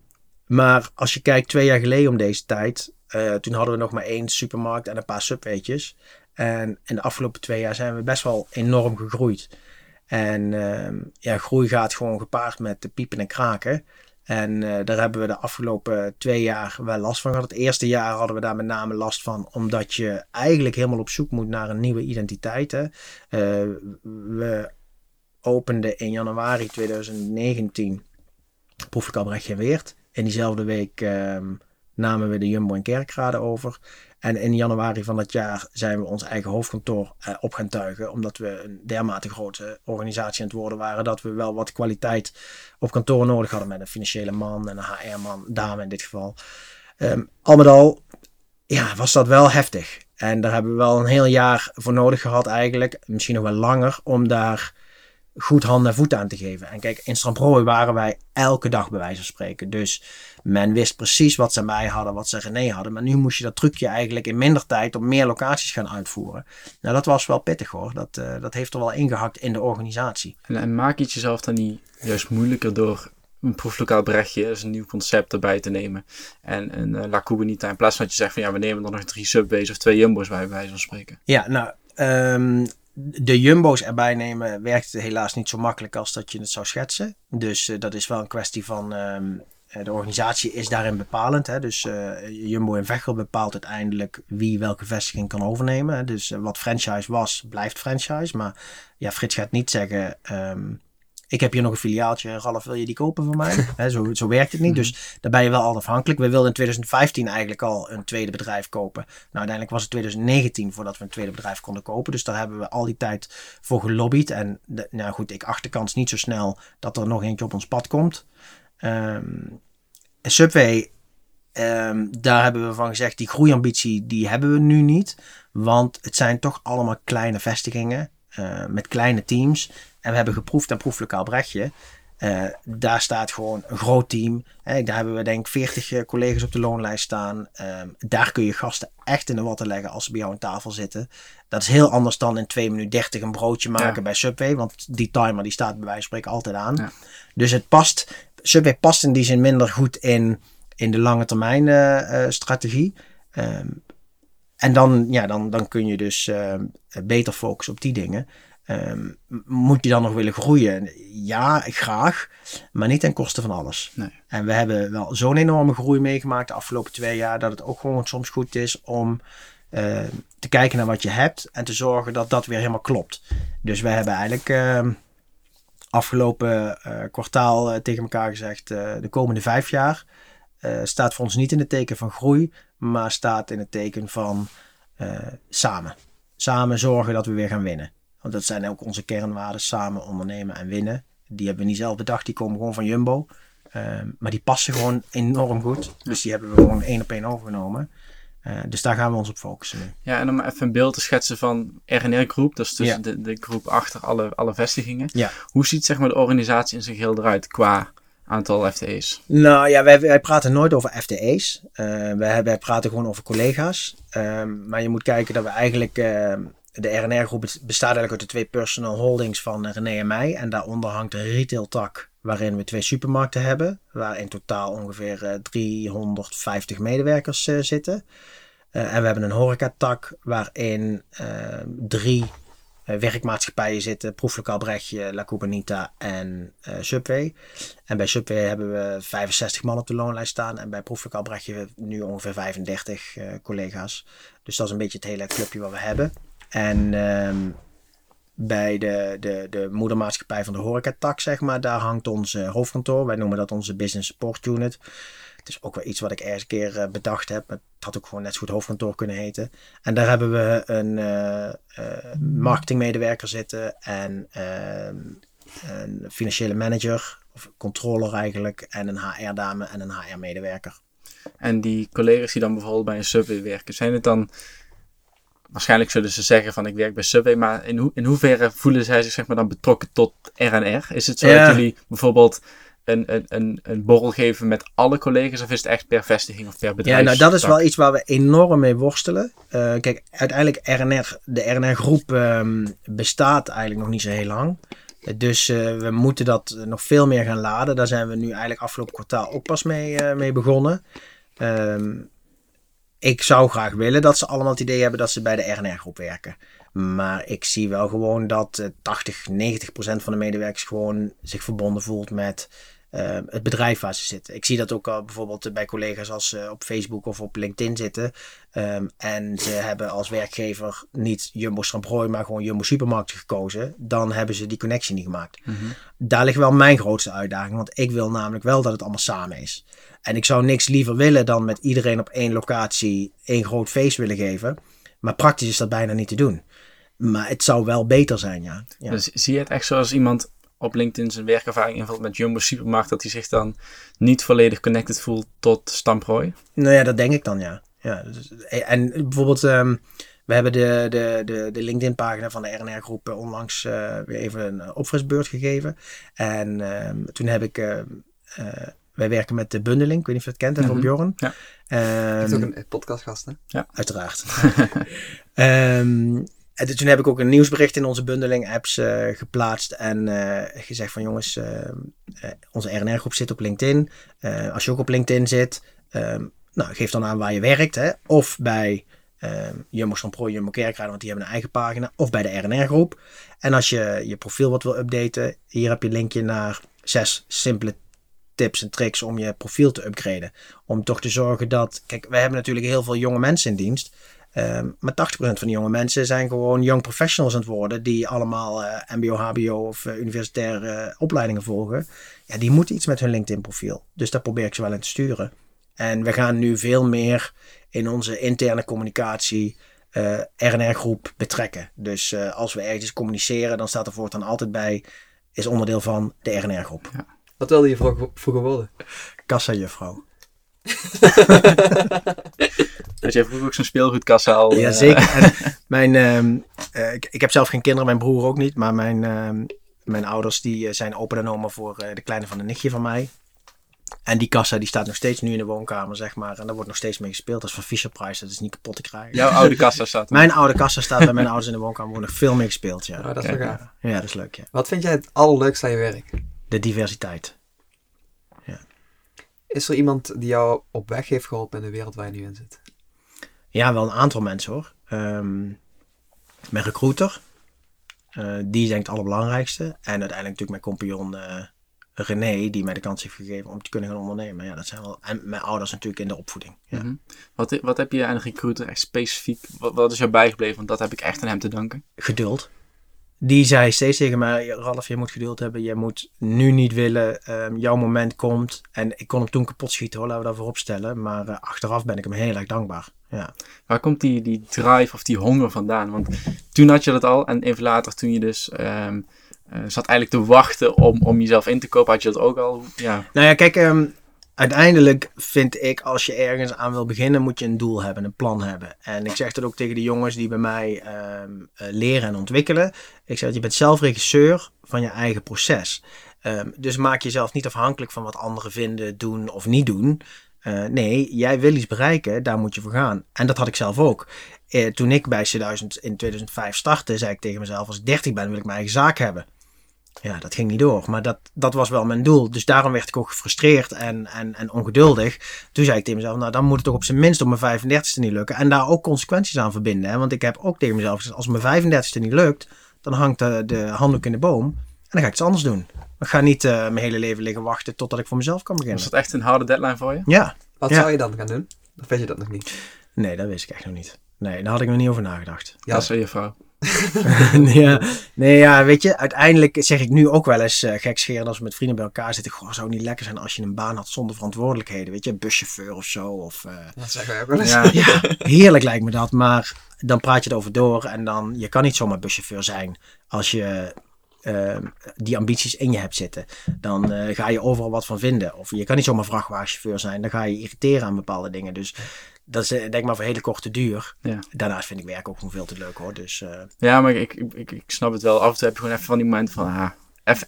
maar als je kijkt, twee jaar geleden om deze tijd, eh, toen hadden we nog maar één supermarkt en een paar subweetjes. En in de afgelopen twee jaar zijn we best wel enorm gegroeid. En ehm, ja, groei gaat gewoon gepaard met de piepen en kraken. En eh, daar hebben we de afgelopen twee jaar wel last van gehad. Het eerste jaar hadden we daar met name last van, omdat je eigenlijk helemaal op zoek moet naar een nieuwe identiteit. Hè. Eh, we openden in januari 2019 Proeflokaal Brechtje Weert. In diezelfde week ehm, namen we de Jumbo in Kerkrade over. En in januari van dat jaar zijn we ons eigen hoofdkantoor eh, op gaan tuigen. Omdat we een dermate grote organisatie aan het worden waren. Dat we wel wat kwaliteit op kantoor nodig hadden. Met een financiële man en een HR-man, dame in dit geval. Ehm, al met al ja, was dat wel heftig. En daar hebben we wel een heel jaar voor nodig gehad eigenlijk. Misschien nog wel langer. Om daar goed handen en voeten aan te geven. En kijk, in Stramprooi waren wij elke dag bij wijze van spreken. Dus men wist precies wat ze mij hadden, wat ze René hadden. Maar nu moest je dat trucje eigenlijk in minder tijd op meer locaties gaan uitvoeren. Nou, dat was wel pittig hoor. Dat, eh, dat heeft er wel ingehakt in de organisatie. En, en maak je het jezelf dan niet juist moeilijker door een proeflokaal brechtje, dus een nieuw concept erbij te nemen. En een uh, La Cubanita, in plaats van dat je zegt van ja, we nemen er nog drie Subways of twee Jumbo's bij, bij wijze van spreken. Ja, nou, ehm, de jumbo's erbij nemen werkt helaas niet zo makkelijk als dat je het zou schetsen. Dus eh, dat is wel een kwestie van. ehm, eh, de organisatie is daarin bepalend. Hè? Dus eh, Jumbo en Vechel bepaalt uiteindelijk wie welke vestiging kan overnemen. Hè? Dus eh, wat franchise was, blijft franchise. Maar ja, Frits gaat niet zeggen. ehm, ik heb hier nog een filiaaltje, Ralf, wil je die kopen van mij? Zo, zo werkt het niet. Dus daar ben je wel altijd afhankelijk. We wilden in 2015 eigenlijk al een tweede bedrijf kopen. Nou, uiteindelijk was het 2019 voordat we een tweede bedrijf konden kopen. Dus daar hebben we al die tijd voor gelobbyd. En de- nou goed, ik acht de kans niet zo snel dat er nog eentje op ons pad komt. Ehm, Subway, ehm, daar hebben we van gezegd, die groeiambitie die hebben we nu niet. Want het zijn toch allemaal kleine vestigingen eh, met kleine teams. En we hebben geproefd aan proeflokaal Brechtje. Eh, daar staat gewoon een groot team. Hè, daar hebben we denk ik 40 eh, collega's op de loonlijst staan. Ehm, daar kun je gasten echt in de watten leggen als ze bij jou aan tafel zitten. Dat is heel anders dan in 2 minuten 30 een broodje maken Ja. bij Subway. Want die timer die staat bij wijze van spreken altijd aan. Ja. Dus het past, Subway past in die zin minder goed in, in de lange termijn eh, eh, strategie. Ehm, en dan, ja, dan, dan kun je dus ehm, beter focussen op die dingen. Ehm, moet je dan nog willen groeien? Ja, graag. Maar niet ten koste van alles. Nee. En we hebben wel zo'n enorme groei meegemaakt de afgelopen twee jaar. Dat het ook gewoon soms goed is om te kijken naar wat je hebt. En te zorgen dat dat weer helemaal klopt. Dus we hebben eigenlijk afgelopen eh, kwartaal eh, tegen elkaar gezegd. eh, de komende vijf jaar staat voor ons niet in het teken van groei. Maar staat in het teken van samen. Samen zorgen dat we weer gaan winnen. Want dat zijn ook onze kernwaarden, samen ondernemen en winnen. Die hebben we niet zelf bedacht, die komen gewoon van Jumbo. Maar die passen gewoon enorm goed. Dus die hebben we gewoon één op één overgenomen. Eh, dus daar gaan we ons op focussen nu. Ja, en om even een beeld te schetsen van RNR Groep, dat is dus Ja. de, de groep achter alle, alle vestigingen. Ja. Hoe ziet zeg maar de organisatie in zijn geheel eruit qua aantal FTE's? Nou ja, wij, wij praten nooit over FTE's. Eh, wij, wij praten gewoon over collega's. Ehm, maar je moet kijken dat we eigenlijk... ehm, de RNR-groep bestaat eigenlijk uit de twee personal holdings van René en mij. En daaronder hangt een retail tak waarin we twee supermarkten hebben. Waar in totaal ongeveer eh, 350 medewerkers eh, zitten. Eh, en we hebben een horecatak waarin eh, drie eh, werkmaatschappijen zitten. Proeflokaal Brechtje, La Cubanita en eh, Subway. En bij Subway hebben we 65 man op de loonlijst staan. En bij Proeflokaal Brechtje nu ongeveer 35 eh, collega's. Dus dat is een beetje het hele clubje wat we hebben. En ehm, bij de, de, de moedermaatschappij van de horecatak, zeg maar, daar hangt ons eh, hoofdkantoor. Wij noemen dat onze Business Support Unit. Het is ook wel iets wat ik ergens een keer eh, bedacht heb. Het had ook gewoon net zo goed hoofdkantoor kunnen heten. En daar hebben we een eh, marketingmedewerker zitten en een financiële manager, of controller eigenlijk, en een HR-dame en een HR-medewerker. En die collega's die dan bijvoorbeeld bij een Subway werken, zijn het dan... Waarschijnlijk zullen ze zeggen van ik werk bij Subway, maar in, in hoeverre voelen zij zich zeg maar dan betrokken tot RNR? Is het zo Ja. dat jullie bijvoorbeeld een, een, een, een borrel geven met alle collega's of is het echt per vestiging of per bedrijf? Ja, nou dat is wel iets waar we enorm mee worstelen. Eh, kijk, uiteindelijk RNR, de RNR-groep ehm, bestaat eigenlijk nog niet zo heel lang. Eh, Dus eh, we moeten dat nog veel meer gaan laden. Daar zijn we nu eigenlijk afgelopen kwartaal ook pas mee, mee begonnen. Ehm, ik zou graag willen dat ze allemaal het idee hebben dat ze bij de RNR-groep werken. Maar ik zie wel gewoon dat eh, 80, 90 procent van de medewerkers gewoon zich verbonden voelt met eh, het bedrijf waar ze zitten. Ik zie dat ook al bijvoorbeeld bij collega's als ze op Facebook of op LinkedIn zitten. Ehm, en ze hebben als werkgever niet Jumbo Stramprooi, maar gewoon Jumbo Supermarkt gekozen. Dan hebben ze die connectie niet gemaakt. Daar ligt wel mijn grootste uitdaging. Want ik wil namelijk wel dat het allemaal samen is. En ik zou niks liever willen dan met iedereen op één locatie één groot feest willen geven. Maar praktisch is dat bijna niet te doen. Maar het zou wel beter zijn, ja. ja. Dus zie je het echt zoals iemand op LinkedIn zijn werkervaring invult met Jumbo Supermarkt, dat hij zich dan niet volledig connected voelt tot Stamprooi? Nou ja, dat denk ik dan, ja. ja dus- en bijvoorbeeld, ehm, we hebben de, de, de, de LinkedIn-pagina van de RNR-groep onlangs eh, weer even een opfrisbeurt gegeven. En ehm, toen heb ik, ehm, eh, wij werken met de bundeling, ik weet niet of je dat kent, hè, van Mhm. Bjorn. Ja. Het is ook een podcastgast, hè? Uiteraard. Ehm, en toen heb ik ook een nieuwsbericht in onze bundeling-apps eh, geplaatst en eh, gezegd van jongens, eh, onze RNR-groep zit op LinkedIn. Als je ook op LinkedIn zit, ehm, nou, geef dan aan waar je werkt. Hè? Of bij ehm Jumbo Pro, Jumbo Kerkrade, want die hebben een eigen pagina. Of bij de RNR-groep. En als je je profiel wat wil updaten, hier heb je een linkje naar zes simpele tips en tricks om je profiel te upgraden. Om toch te zorgen dat, kijk, wij hebben natuurlijk heel veel jonge mensen in dienst. Ehm, maar 80% van die jonge mensen zijn gewoon young professionals aan het worden. Die allemaal eh, MBO, HBO of eh, universitaire opleidingen volgen. Ja, die moeten iets met hun LinkedIn profiel. Dus daar probeer ik ze wel in te sturen. En we gaan nu veel meer in onze interne communicatie eh, RNR-groep betrekken. Dus als we ergens communiceren, dan staat er voortaan altijd bij, is onderdeel van de RNR-groep. Wat wilde je vroeger vroeger worden? Kassa-juffrouw. Dus jij vroeg ook zo'n speelgoedkassa al. Ja, eh, zeker. En mijn, ehm, eh, ik, ik heb zelf geen kinderen, mijn broer ook niet. Maar mijn, ehm, mijn ouders die eh, zijn open en oma voor eh, de kleine van een nichtje van mij. En die kassa die staat nog steeds nu in de woonkamer, zeg maar. En daar wordt nog steeds mee gespeeld. Dat is van Fisher Price, dat is niet kapot te krijgen. Jouw oude kassa staat er. Mijn oude kassa staat bij mijn ouders in de woonkamer. wordt nog veel mee gespeeld, ja. Oh, dat is gaaf. Ja, dat is leuk, ja. Wat vind jij het allerleukste aan je werk? De diversiteit. Is er iemand die jou op weg heeft geholpen in de wereld waar je nu in zit? Ja, wel een aantal mensen hoor. Ehm, mijn recruiter. eh, die is denk ik het allerbelangrijkste. En uiteindelijk natuurlijk mijn compagnon eh, René, die mij de kans heeft gegeven om te kunnen gaan ondernemen. Ja, dat zijn wel. En mijn ouders natuurlijk in de opvoeding. Ja. Mhm. wat, wat heb je aan een recruiter echt specifiek, wat, wat is jou bijgebleven? Want dat heb ik echt aan hem te danken. Geduld. Die zei steeds tegen mij, Ralf, je moet geduld hebben. Je moet nu niet willen. ehm, jouw moment komt. En ik kon hem toen kapot schieten hoor, laten we dat voorop stellen. Maar eh, achteraf ben ik hem heel erg dankbaar. Ja. Waar komt die, die drive of die honger vandaan? Want toen had je dat al en even later toen je dus ehm, eh, zat eigenlijk te wachten om, om jezelf in te kopen, had je dat ook al? Ja, Nou ja, kijk, ehm, uiteindelijk vind ik als je ergens aan wil beginnen, moet je een doel hebben, een plan hebben. En ik zeg dat ook tegen de jongens die bij mij ehm, eh, leren en ontwikkelen. Ik zeg, je bent zelf regisseur van je eigen proces. Ehm, dus maak jezelf niet afhankelijk van wat anderen vinden, doen of niet doen. Eh, nee, jij wil iets bereiken, daar moet je voor gaan. En dat had ik zelf ook. Eh, toen ik bij C1000 in 2005 startte, zei ik tegen mezelf: als ik 30 ben, wil ik mijn eigen zaak hebben. Ja, dat ging niet door. Maar dat, dat was wel mijn doel. Dus daarom werd ik ook gefrustreerd en, en, en ongeduldig. Toen zei ik tegen mezelf, nou dan moet het toch op zijn minst op mijn 35ste niet lukken. En daar ook consequenties aan verbinden. Hè? Want ik heb ook tegen mezelf gezegd, als mijn 35ste niet lukt, dan hangt de, de handdoek in de boom. En dan ga ik iets anders doen. Ik ga niet eh, mijn hele leven liggen wachten totdat ik voor mezelf kan beginnen. was dat echt een harde deadline voor je? Ja, Wat Ja. zou je dan gaan doen? Of weet je dat nog niet? nee, dat wist ik echt nog niet. Nee, daar had ik nog niet over nagedacht. Ja. Dat is je vrouw. ja, nee, ja, weet je, uiteindelijk zeg ik nu ook wel eens uh, gekscherend als we met vrienden bij elkaar zitten. Goh, zou het niet lekker zijn als je een baan had zonder verantwoordelijkheden. Weet je, een buschauffeur of zo. Of, eh, Dat zeggen wij ook wel eens. Ja, ja, heerlijk lijkt me dat. Maar dan praat je het over door en dan, je kan niet zomaar buschauffeur zijn als je eh, die ambities in je hebt zitten. Dan eh, ga je overal wat van vinden. Of je kan niet zomaar vrachtwagenchauffeur zijn. Dan ga je irriteren aan bepaalde dingen. Dus dat is eh, denk maar voor hele korte duur. Ja. Daarnaast vind ik werk ook gewoon veel te leuk hoor. Dus eh, ja maar ik, ik, ik, ik snap het wel. Af en toe heb je gewoon even van die momenten van, ah,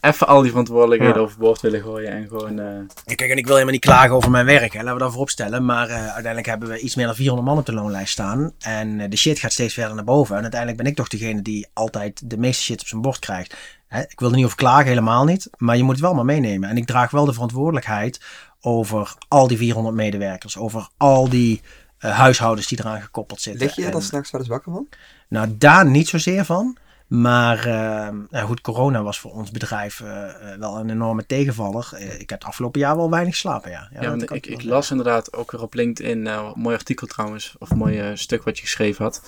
even, al die verantwoordelijkheden Ja. overboord willen gooien en gewoon... eh, Kijk, en ik wil helemaal niet klagen over mijn werk, hè. laten we dat voorop stellen. Maar uiteindelijk hebben we iets meer dan 400 man op de loonlijst staan. En de shit gaat steeds verder naar boven. En uiteindelijk ben ik toch degene die altijd de meeste shit op zijn bord krijgt. Hè, ik wil er niet over klagen, helemaal niet. Maar je moet het wel maar meenemen. En ik draag wel de verantwoordelijkheid over al die 400 medewerkers. Over al die eh, huishoudens die eraan gekoppeld zitten. Lig je er En- dan s'nachts wel eens wakker van? nou, daar niet zozeer van. Maar eh, nou goed, corona was voor ons bedrijf eh, wel een enorme tegenvaller. Eh, ik heb het afgelopen jaar wel weinig slapen, ja. Ja, ik, ik las inderdaad ook weer op LinkedIn, eh, een mooi artikel trouwens, of een mooi stuk wat je geschreven had.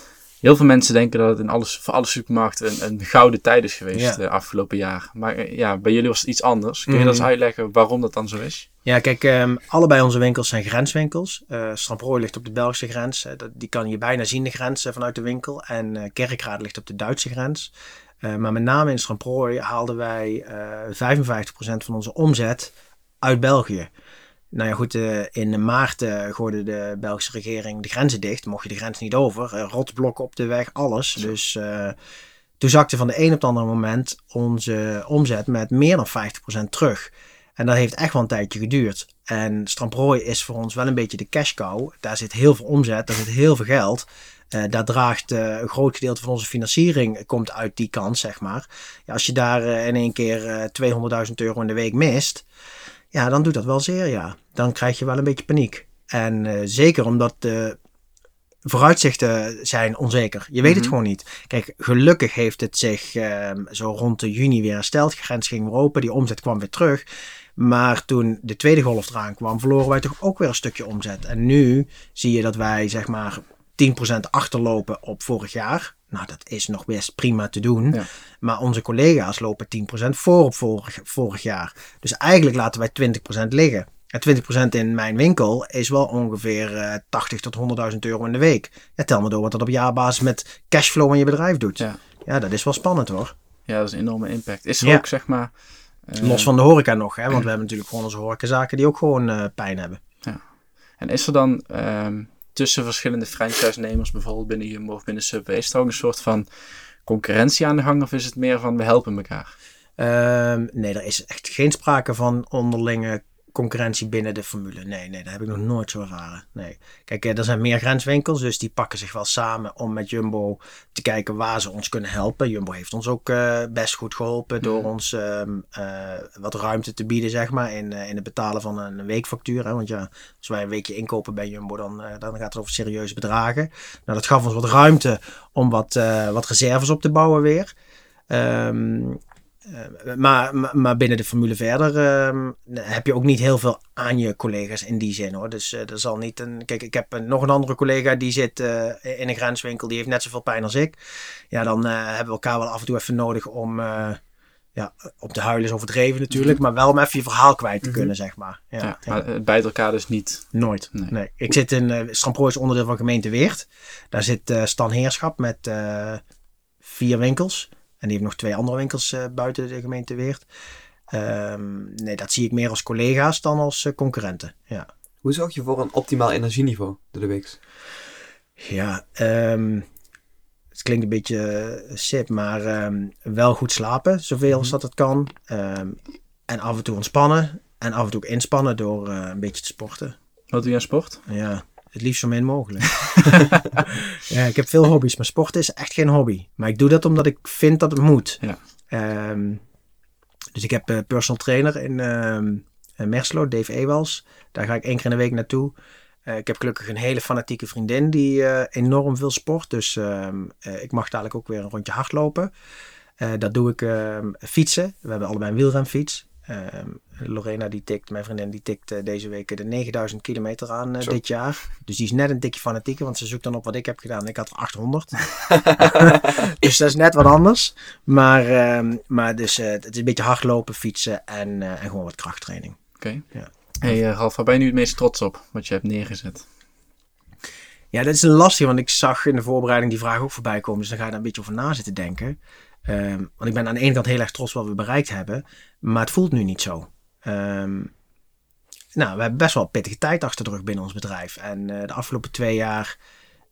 Heel veel mensen denken dat het in alles, voor alle supermarkten een, een gouden tijd is geweest Ja. eh, afgelopen jaar. Maar eh, ja, bij jullie was het iets anders. Kun je Mhm. dat eens uitleggen waarom dat dan zo is? Ja, kijk, ehm, allebei onze winkels zijn grenswinkels. Eh Stamprooi ligt op de Belgische grens. dat, die kan je bijna zien, de grens vanuit de winkel. En eh Kerkrade ligt op de Duitse grens. Maar met name in Stamprooi haalden wij eh 55% van onze omzet uit België. Nou ja, goed, eh, in maart eh, gooide de Belgische regering de grenzen dicht. Mocht je de grens niet over. Eh, rotblokken op de weg, alles. Dus toen zakte van de een op het andere moment onze omzet met meer dan 50% terug. En dat heeft echt wel een tijdje geduurd. En Stramprooi is voor ons wel een beetje de cash cow. Daar zit heel veel omzet, daar zit heel veel geld. Daar draagt een groot gedeelte van onze financiering komt uit die kant, zeg maar. Ja, als je daar eh, in één keer eh 200.000 euro in de week mist, ja, dan doet dat wel zeer, ja. Dan krijg je wel een beetje paniek. En eh, zeker omdat de vooruitzichten zijn onzeker. Je weet het Mhm. gewoon niet. Kijk, gelukkig heeft het zich ehm, zo rond de juni weer hersteld. De grens ging weer open, die omzet kwam weer terug. Maar toen de tweede golf eraan kwam, verloren wij toch ook weer een stukje omzet. En nu zie je dat wij zeg maar 10% achterlopen op vorig jaar. Nou, dat is nog best prima te doen. Ja. Maar onze collega's lopen 10% voor op vorig, vorig jaar. Dus eigenlijk laten wij 20% liggen. En 20% in mijn winkel is wel ongeveer eh 80 tot 100.000 euro in de week. Ja, tel me door wat dat op jaarbasis met cashflow in je bedrijf doet. Ja. Ja, dat is wel spannend hoor. Ja, dat is een enorme impact. Is er Ja. ook, zeg maar... eh, Los van de horeca nog, hè? want we hebben natuurlijk gewoon onze horecazaken die ook gewoon eh, pijn hebben. En is er dan ehm, tussen verschillende franchise-nemers, bijvoorbeeld binnen Jumbo of binnen Subway, is er ook een soort van concurrentie aan de gang? Of is het meer van we helpen elkaar? Ehm, nee, er is echt geen sprake van onderlinge concurrentie binnen de formule. Nee, nee, dat heb ik nog nooit zo ervaren. Nee. Kijk, eh, er zijn meer grenswinkels, dus die pakken zich wel samen om met Jumbo te kijken waar ze ons kunnen helpen. Jumbo heeft ons ook eh, best goed geholpen door Mhm. ons ehm, eh, wat ruimte te bieden, zeg maar, in, in het betalen van een weekfactuur. Hè? Want ja, als wij een weekje inkopen bij Jumbo, dan, dan gaat het over serieuze bedragen. Nou, dat gaf ons wat ruimte om wat, wat reserves op te bouwen weer. Ehm, Eh, maar, maar, binnen de formule verder ehm, heb je ook niet heel veel aan je collega's in die zin hoor. Dus eh, er zal niet een. Kijk, ik heb een- nog een andere collega die zit eh, in een grenswinkel, die heeft net zoveel pijn als ik. Ja, dan hebben we elkaar wel af en toe even nodig om. ja, op de huilen is overdreven natuurlijk, maar wel om even je verhaal kwijt te Mhm. kunnen, zeg maar. Ja, maar elkaar dus niet. Nooit. Nee. Nee. Ik zit in. Stamprooi is onderdeel van gemeente Weert. Daar zit eh Stan Heerschap met vier winkels. En die heeft nog twee andere winkels eh, buiten de gemeente Weert. Ehm, nee, dat zie ik meer als collega's dan als eh, concurrenten. Ja, Hoe zorg je voor een optimaal energieniveau door de week? ja ehm, het klinkt een beetje eh, sip, maar ehm, wel goed slapen, zoveel als dat het kan. Ehm, en af en toe ontspannen. En af en toe ook inspannen door eh, een beetje te sporten. Wat doe je aan sport? Ja, het liefst zo min mogelijk. ja, ik heb veel hobby's, maar sporten is echt geen hobby. Maar ik doe dat omdat ik vind dat het moet. Ja. Ehm, dus ik heb een personal trainer in in Merslo, Dave Ewals. Daar ga ik één keer in de week naartoe. Eh, ik heb gelukkig een hele fanatieke vriendin die eh, enorm veel sport. Dus ehm, eh, ik mag dadelijk ook weer een rondje hardlopen. Eh, dat doe ik fietsen. We hebben allebei een wielrenfiets. Ehm, Lorena die tikt, mijn vriendin die tikt eh, deze week de 9000 kilometer aan eh, dit jaar. Dus die is net een tikje fanatieker, want ze zoekt dan op wat ik heb gedaan. Ik had er 800. dus dat is net wat anders. Maar, ehm, maar dus, eh, het is een beetje hardlopen, fietsen en, en gewoon wat krachttraining. Oké. Ja. Hey Ralf, waar ben je nu het meest trots op? Wat je hebt neergezet? Ja, dat is een lastig, want ik zag in de voorbereiding die vraag ook voorbij komen. Dus dan ga je daar een beetje over na zitten denken. Ehm, want ik ben aan de ene kant heel erg trots wat we bereikt hebben. Maar het voelt nu niet zo. Ehm, nou, we hebben best wel pittige tijd achter de rug binnen ons bedrijf. En eh, de afgelopen twee jaar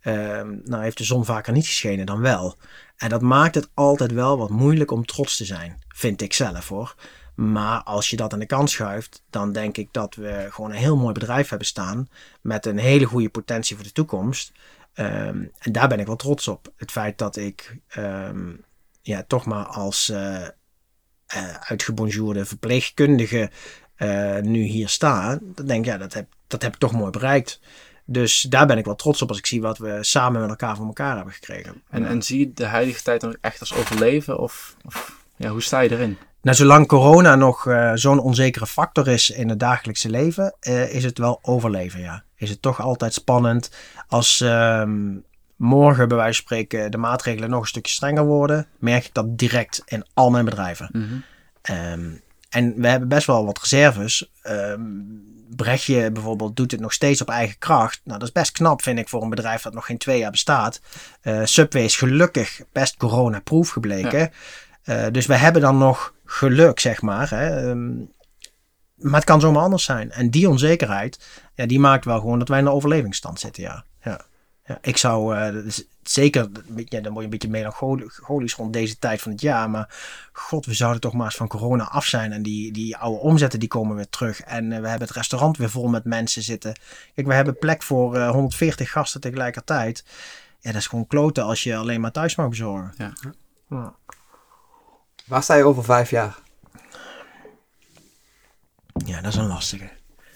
ehm, nou, heeft de zon vaker niet geschenen dan wel. En dat maakt het altijd wel wat moeilijk om trots te zijn. Vind ik zelf hoor. Maar als je dat aan de kant schuift, dan denk ik dat we gewoon een heel mooi bedrijf hebben staan. Met een hele goede potentie voor de toekomst. En daar ben ik wel trots op. Het feit dat ik ja, toch maar als eh, uitgebonjourde verpleegkundige eh, nu hier sta. Dan denk ik, ja, dat heb, dat heb ik toch mooi bereikt. Dus daar ben ik wel trots op als ik zie wat we samen met elkaar voor elkaar hebben gekregen. En, en zie je de huidige tijd ook echt als overleven? Of, of ja, hoe sta je erin? Nou, zolang corona nog zo'n onzekere factor is in het dagelijkse leven, is het wel overleven, ja. Is het toch altijd spannend als ehm, morgen bij wijze van spreken de maatregelen nog een stukje strenger worden, merk ik dat direct in al mijn bedrijven. Ehm, en we hebben best wel wat reserves. Ehm Brechtje bijvoorbeeld doet het nog steeds op eigen kracht. Nou, dat is best knap, vind ik, voor een bedrijf dat nog geen twee jaar bestaat. Eh, Subway is gelukkig best corona-proof gebleken. Eh, dus we hebben dan nog geluk, zeg maar. Hè. Ehm, maar het kan zomaar anders zijn. En die onzekerheid, ja, die maakt wel gewoon dat wij in de overlevingsstand zitten, ja. ja. Ja ik zou, eh, dat is zeker, ja, dan word je een beetje melancholisch rond deze tijd van het jaar. Maar god, we zouden toch maar eens van corona af zijn. En die, die oude omzetten, die komen weer terug. En eh, we hebben het restaurant weer vol met mensen zitten. Kijk, we hebben plek voor eh, 140 gasten tegelijkertijd. Ja, dat is gewoon kloten als je alleen maar thuis mag bezorgen. Ja. Ja. Waar sta je over vijf jaar? Ja, dat is een lastige.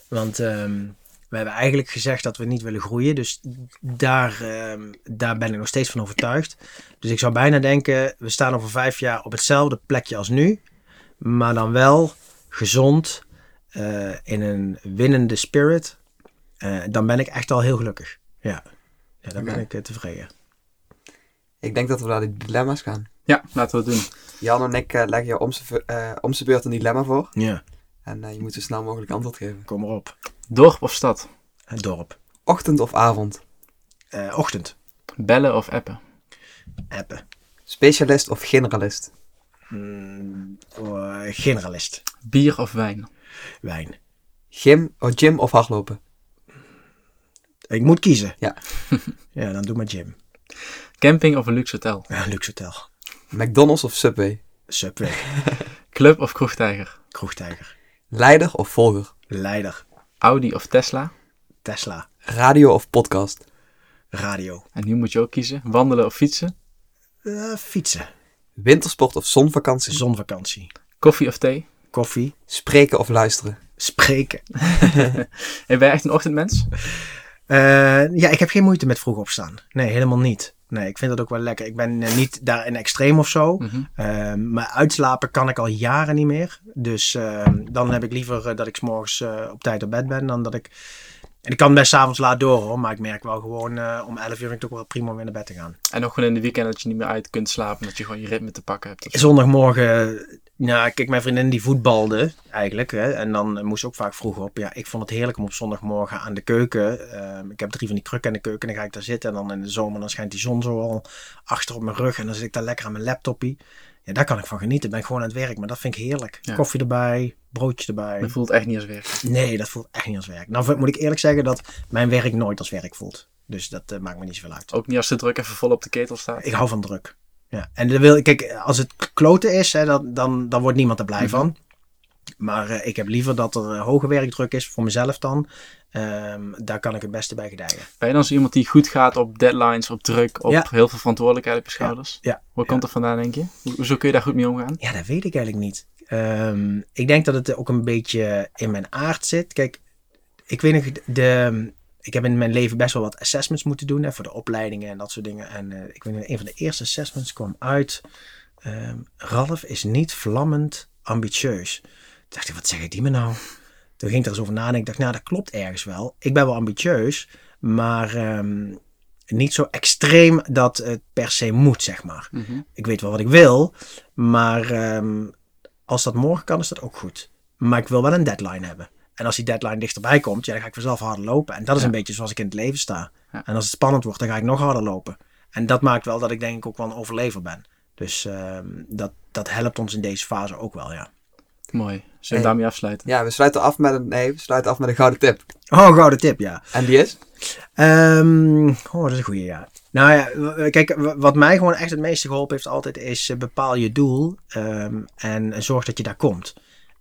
Want ehm, we hebben eigenlijk gezegd dat we niet willen groeien. Dus daar, ehm, daar ben ik nog steeds van overtuigd. Dus ik zou bijna denken, we staan over vijf jaar op hetzelfde plekje als nu. Maar dan wel gezond, eh, in een winnende spirit. Eh, dan ben ik echt al heel gelukkig. Ja, ja dan ben ik eh, tevreden. Ik denk dat we naar de dilemma's gaan. Ja, laten we het doen. Jan en ik leggen je om eh, z'n beurt een dilemma voor. Ja, En eh, je moet zo snel mogelijk antwoord geven. kom maar op. Dorp of stad? Het dorp. Ochtend of avond? Eh, ochtend. Bellen of appen? Appen. Specialist of generalist? Mm, oh, generalist. Bier of wijn? Wijn. Gym, of gym of hardlopen? Ik moet kiezen. Ja. ja, dan doe maar gym. Camping of een luxe hotel? Ja, luxe hotel. McDonald's of Subway? Subway. Club of kroegtijger? Kroegtijger. Leider of volger? Leider. Audi of Tesla? Tesla. Radio of podcast? Radio. En nu moet je ook kiezen. Wandelen of fietsen? Eh, fietsen. Wintersport of zonvakantie? Zonvakantie. Koffie of thee? Koffie. Spreken of luisteren? Spreken. En ben je echt een ochtendmens? Eh, ja, ik heb geen moeite met vroeg opstaan. Nee, helemaal niet. Nee, ik vind dat ook wel lekker. Ik ben eh, niet daar in extreem of zo. Mhm. Ehm, maar uitslapen kan ik al jaren niet meer. Dus ehm, dan heb ik liever eh, dat ik 's morgens eh, op tijd op bed ben dan dat ik... En ik kan best 's avonds laat door hoor. Maar ik merk wel gewoon om 11 uur vind ik het ook wel prima om weer naar bed te gaan. En ook gewoon in de weekend dat je niet meer uit kunt slapen. Dat je gewoon je ritme te pakken hebt. Zondagmorgen, nou kijk, mijn vriendin die voetbalde eigenlijk. Hè, en dan moest ze ook vaak vroeg op. Ja, ik vond het heerlijk om op zondagmorgen aan de keuken. ehm, ik heb drie van die krukken aan de keuken. En dan ga ik daar zitten. En dan in de zomer dan schijnt die zon zo al achter op mijn rug. En dan zit ik daar lekker aan mijn laptopie. Ja, daar kan ik van genieten. Ben ik gewoon aan het werk. Maar dat vind ik heerlijk. Ja. Koffie erbij, broodje erbij. Dat voelt echt niet als werk. Nee, dat voelt echt niet als werk. Nou moet ik eerlijk zeggen dat mijn werk nooit als werk voelt. Dus dat eh, maakt me niet zoveel uit. Ook niet als de druk even vol op de ketel staat. Ik hou van druk. Ja. En dan wil, kijk, als het kloten is, hè, dan, dan, dan wordt niemand er blij van. Maar eh, ik heb liever dat er eh, hoge werkdruk is, voor mezelf dan. Ehm, daar kan ik het beste bij gedijen. Ben je dan zo iemand die goed gaat op deadlines, op druk, op Ja. heel veel verantwoordelijkheid op je schouders? Ja. Waar komt dat vandaan, denk je? Ho- Hoezo kun je daar goed mee omgaan? Ja, dat weet ik eigenlijk niet. Ehm, ik denk dat het ook een beetje in mijn aard zit. Kijk, ik weet nog, de, ik heb in mijn leven best wel wat assessments moeten doen hè, voor de opleidingen en dat soort dingen. En eh, ik weet een van de eerste assessments kwam uit. ehm, Ralf is niet vlammend ambitieus. Toen dacht ik, wat zeg ik die me nou? Toen ging ik er eens over nadenken. Ik dacht, nou, dat klopt ergens wel. Ik ben wel ambitieus, maar ehm, niet zo extreem dat het per se moet, zeg maar. Mhm. Ik weet wel wat ik wil, maar ehm, als dat morgen kan, is dat ook goed. Maar ik wil wel een deadline hebben. En als die deadline dichterbij komt, ja, dan ga ik vanzelf harder lopen. En dat is Ja. een beetje zoals ik in het leven sta. Ja. En als het spannend wordt, dan ga ik nog harder lopen. En dat maakt wel dat ik denk ik ook wel een overlever ben. Dus ehm, dat, dat helpt ons in deze fase ook wel, ja. Mooi. Zullen we Hey. daarmee afsluiten? Ja, we sluiten af met een, nee, we sluiten af met een gouden tip. Oh, een gouden tip, ja. En die is? Ehm, oh, dat is een goede, ja. Nou ja, kijk, wat mij gewoon echt het meeste geholpen heeft altijd is eh, bepaal je doel ehm, en zorg dat je daar komt.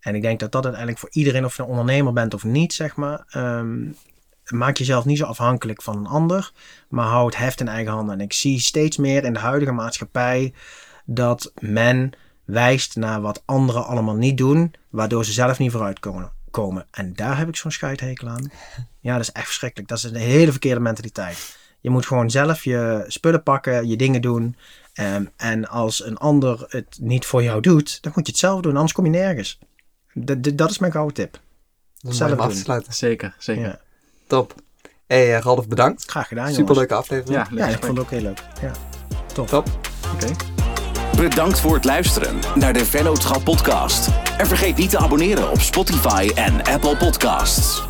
En ik denk dat dat uiteindelijk voor iedereen, of je een ondernemer bent of niet, zeg maar, ehm, maak jezelf niet zo afhankelijk van een ander, maar hou het heft in eigen handen. En ik zie steeds meer in de huidige maatschappij dat men wijst naar wat anderen allemaal niet doen, waardoor ze zelf niet vooruit komen. komen. En daar heb ik zo'n scheidhekel aan. Ja, dat is echt verschrikkelijk. Dat is een hele verkeerde mentaliteit. Je moet gewoon zelf je spullen pakken, je dingen doen. Ehm, en als een ander het niet voor jou doet, dan moet je het zelf doen, anders kom je nergens. D- d- dat is mijn gouden tip. Dat is Zelf mooi om af doen. te sluiten. Zeker, zeker. Ja. Top. hey, eh, Ralf, bedankt. Graag gedaan, jongens. Superleuke aflevering. Ja, Ja, ik vond het ook heel leuk. Ja. Top. Oké. Bedankt voor het luisteren naar de Vennootschap podcast. En vergeet niet te abonneren op Spotify en Apple Podcasts.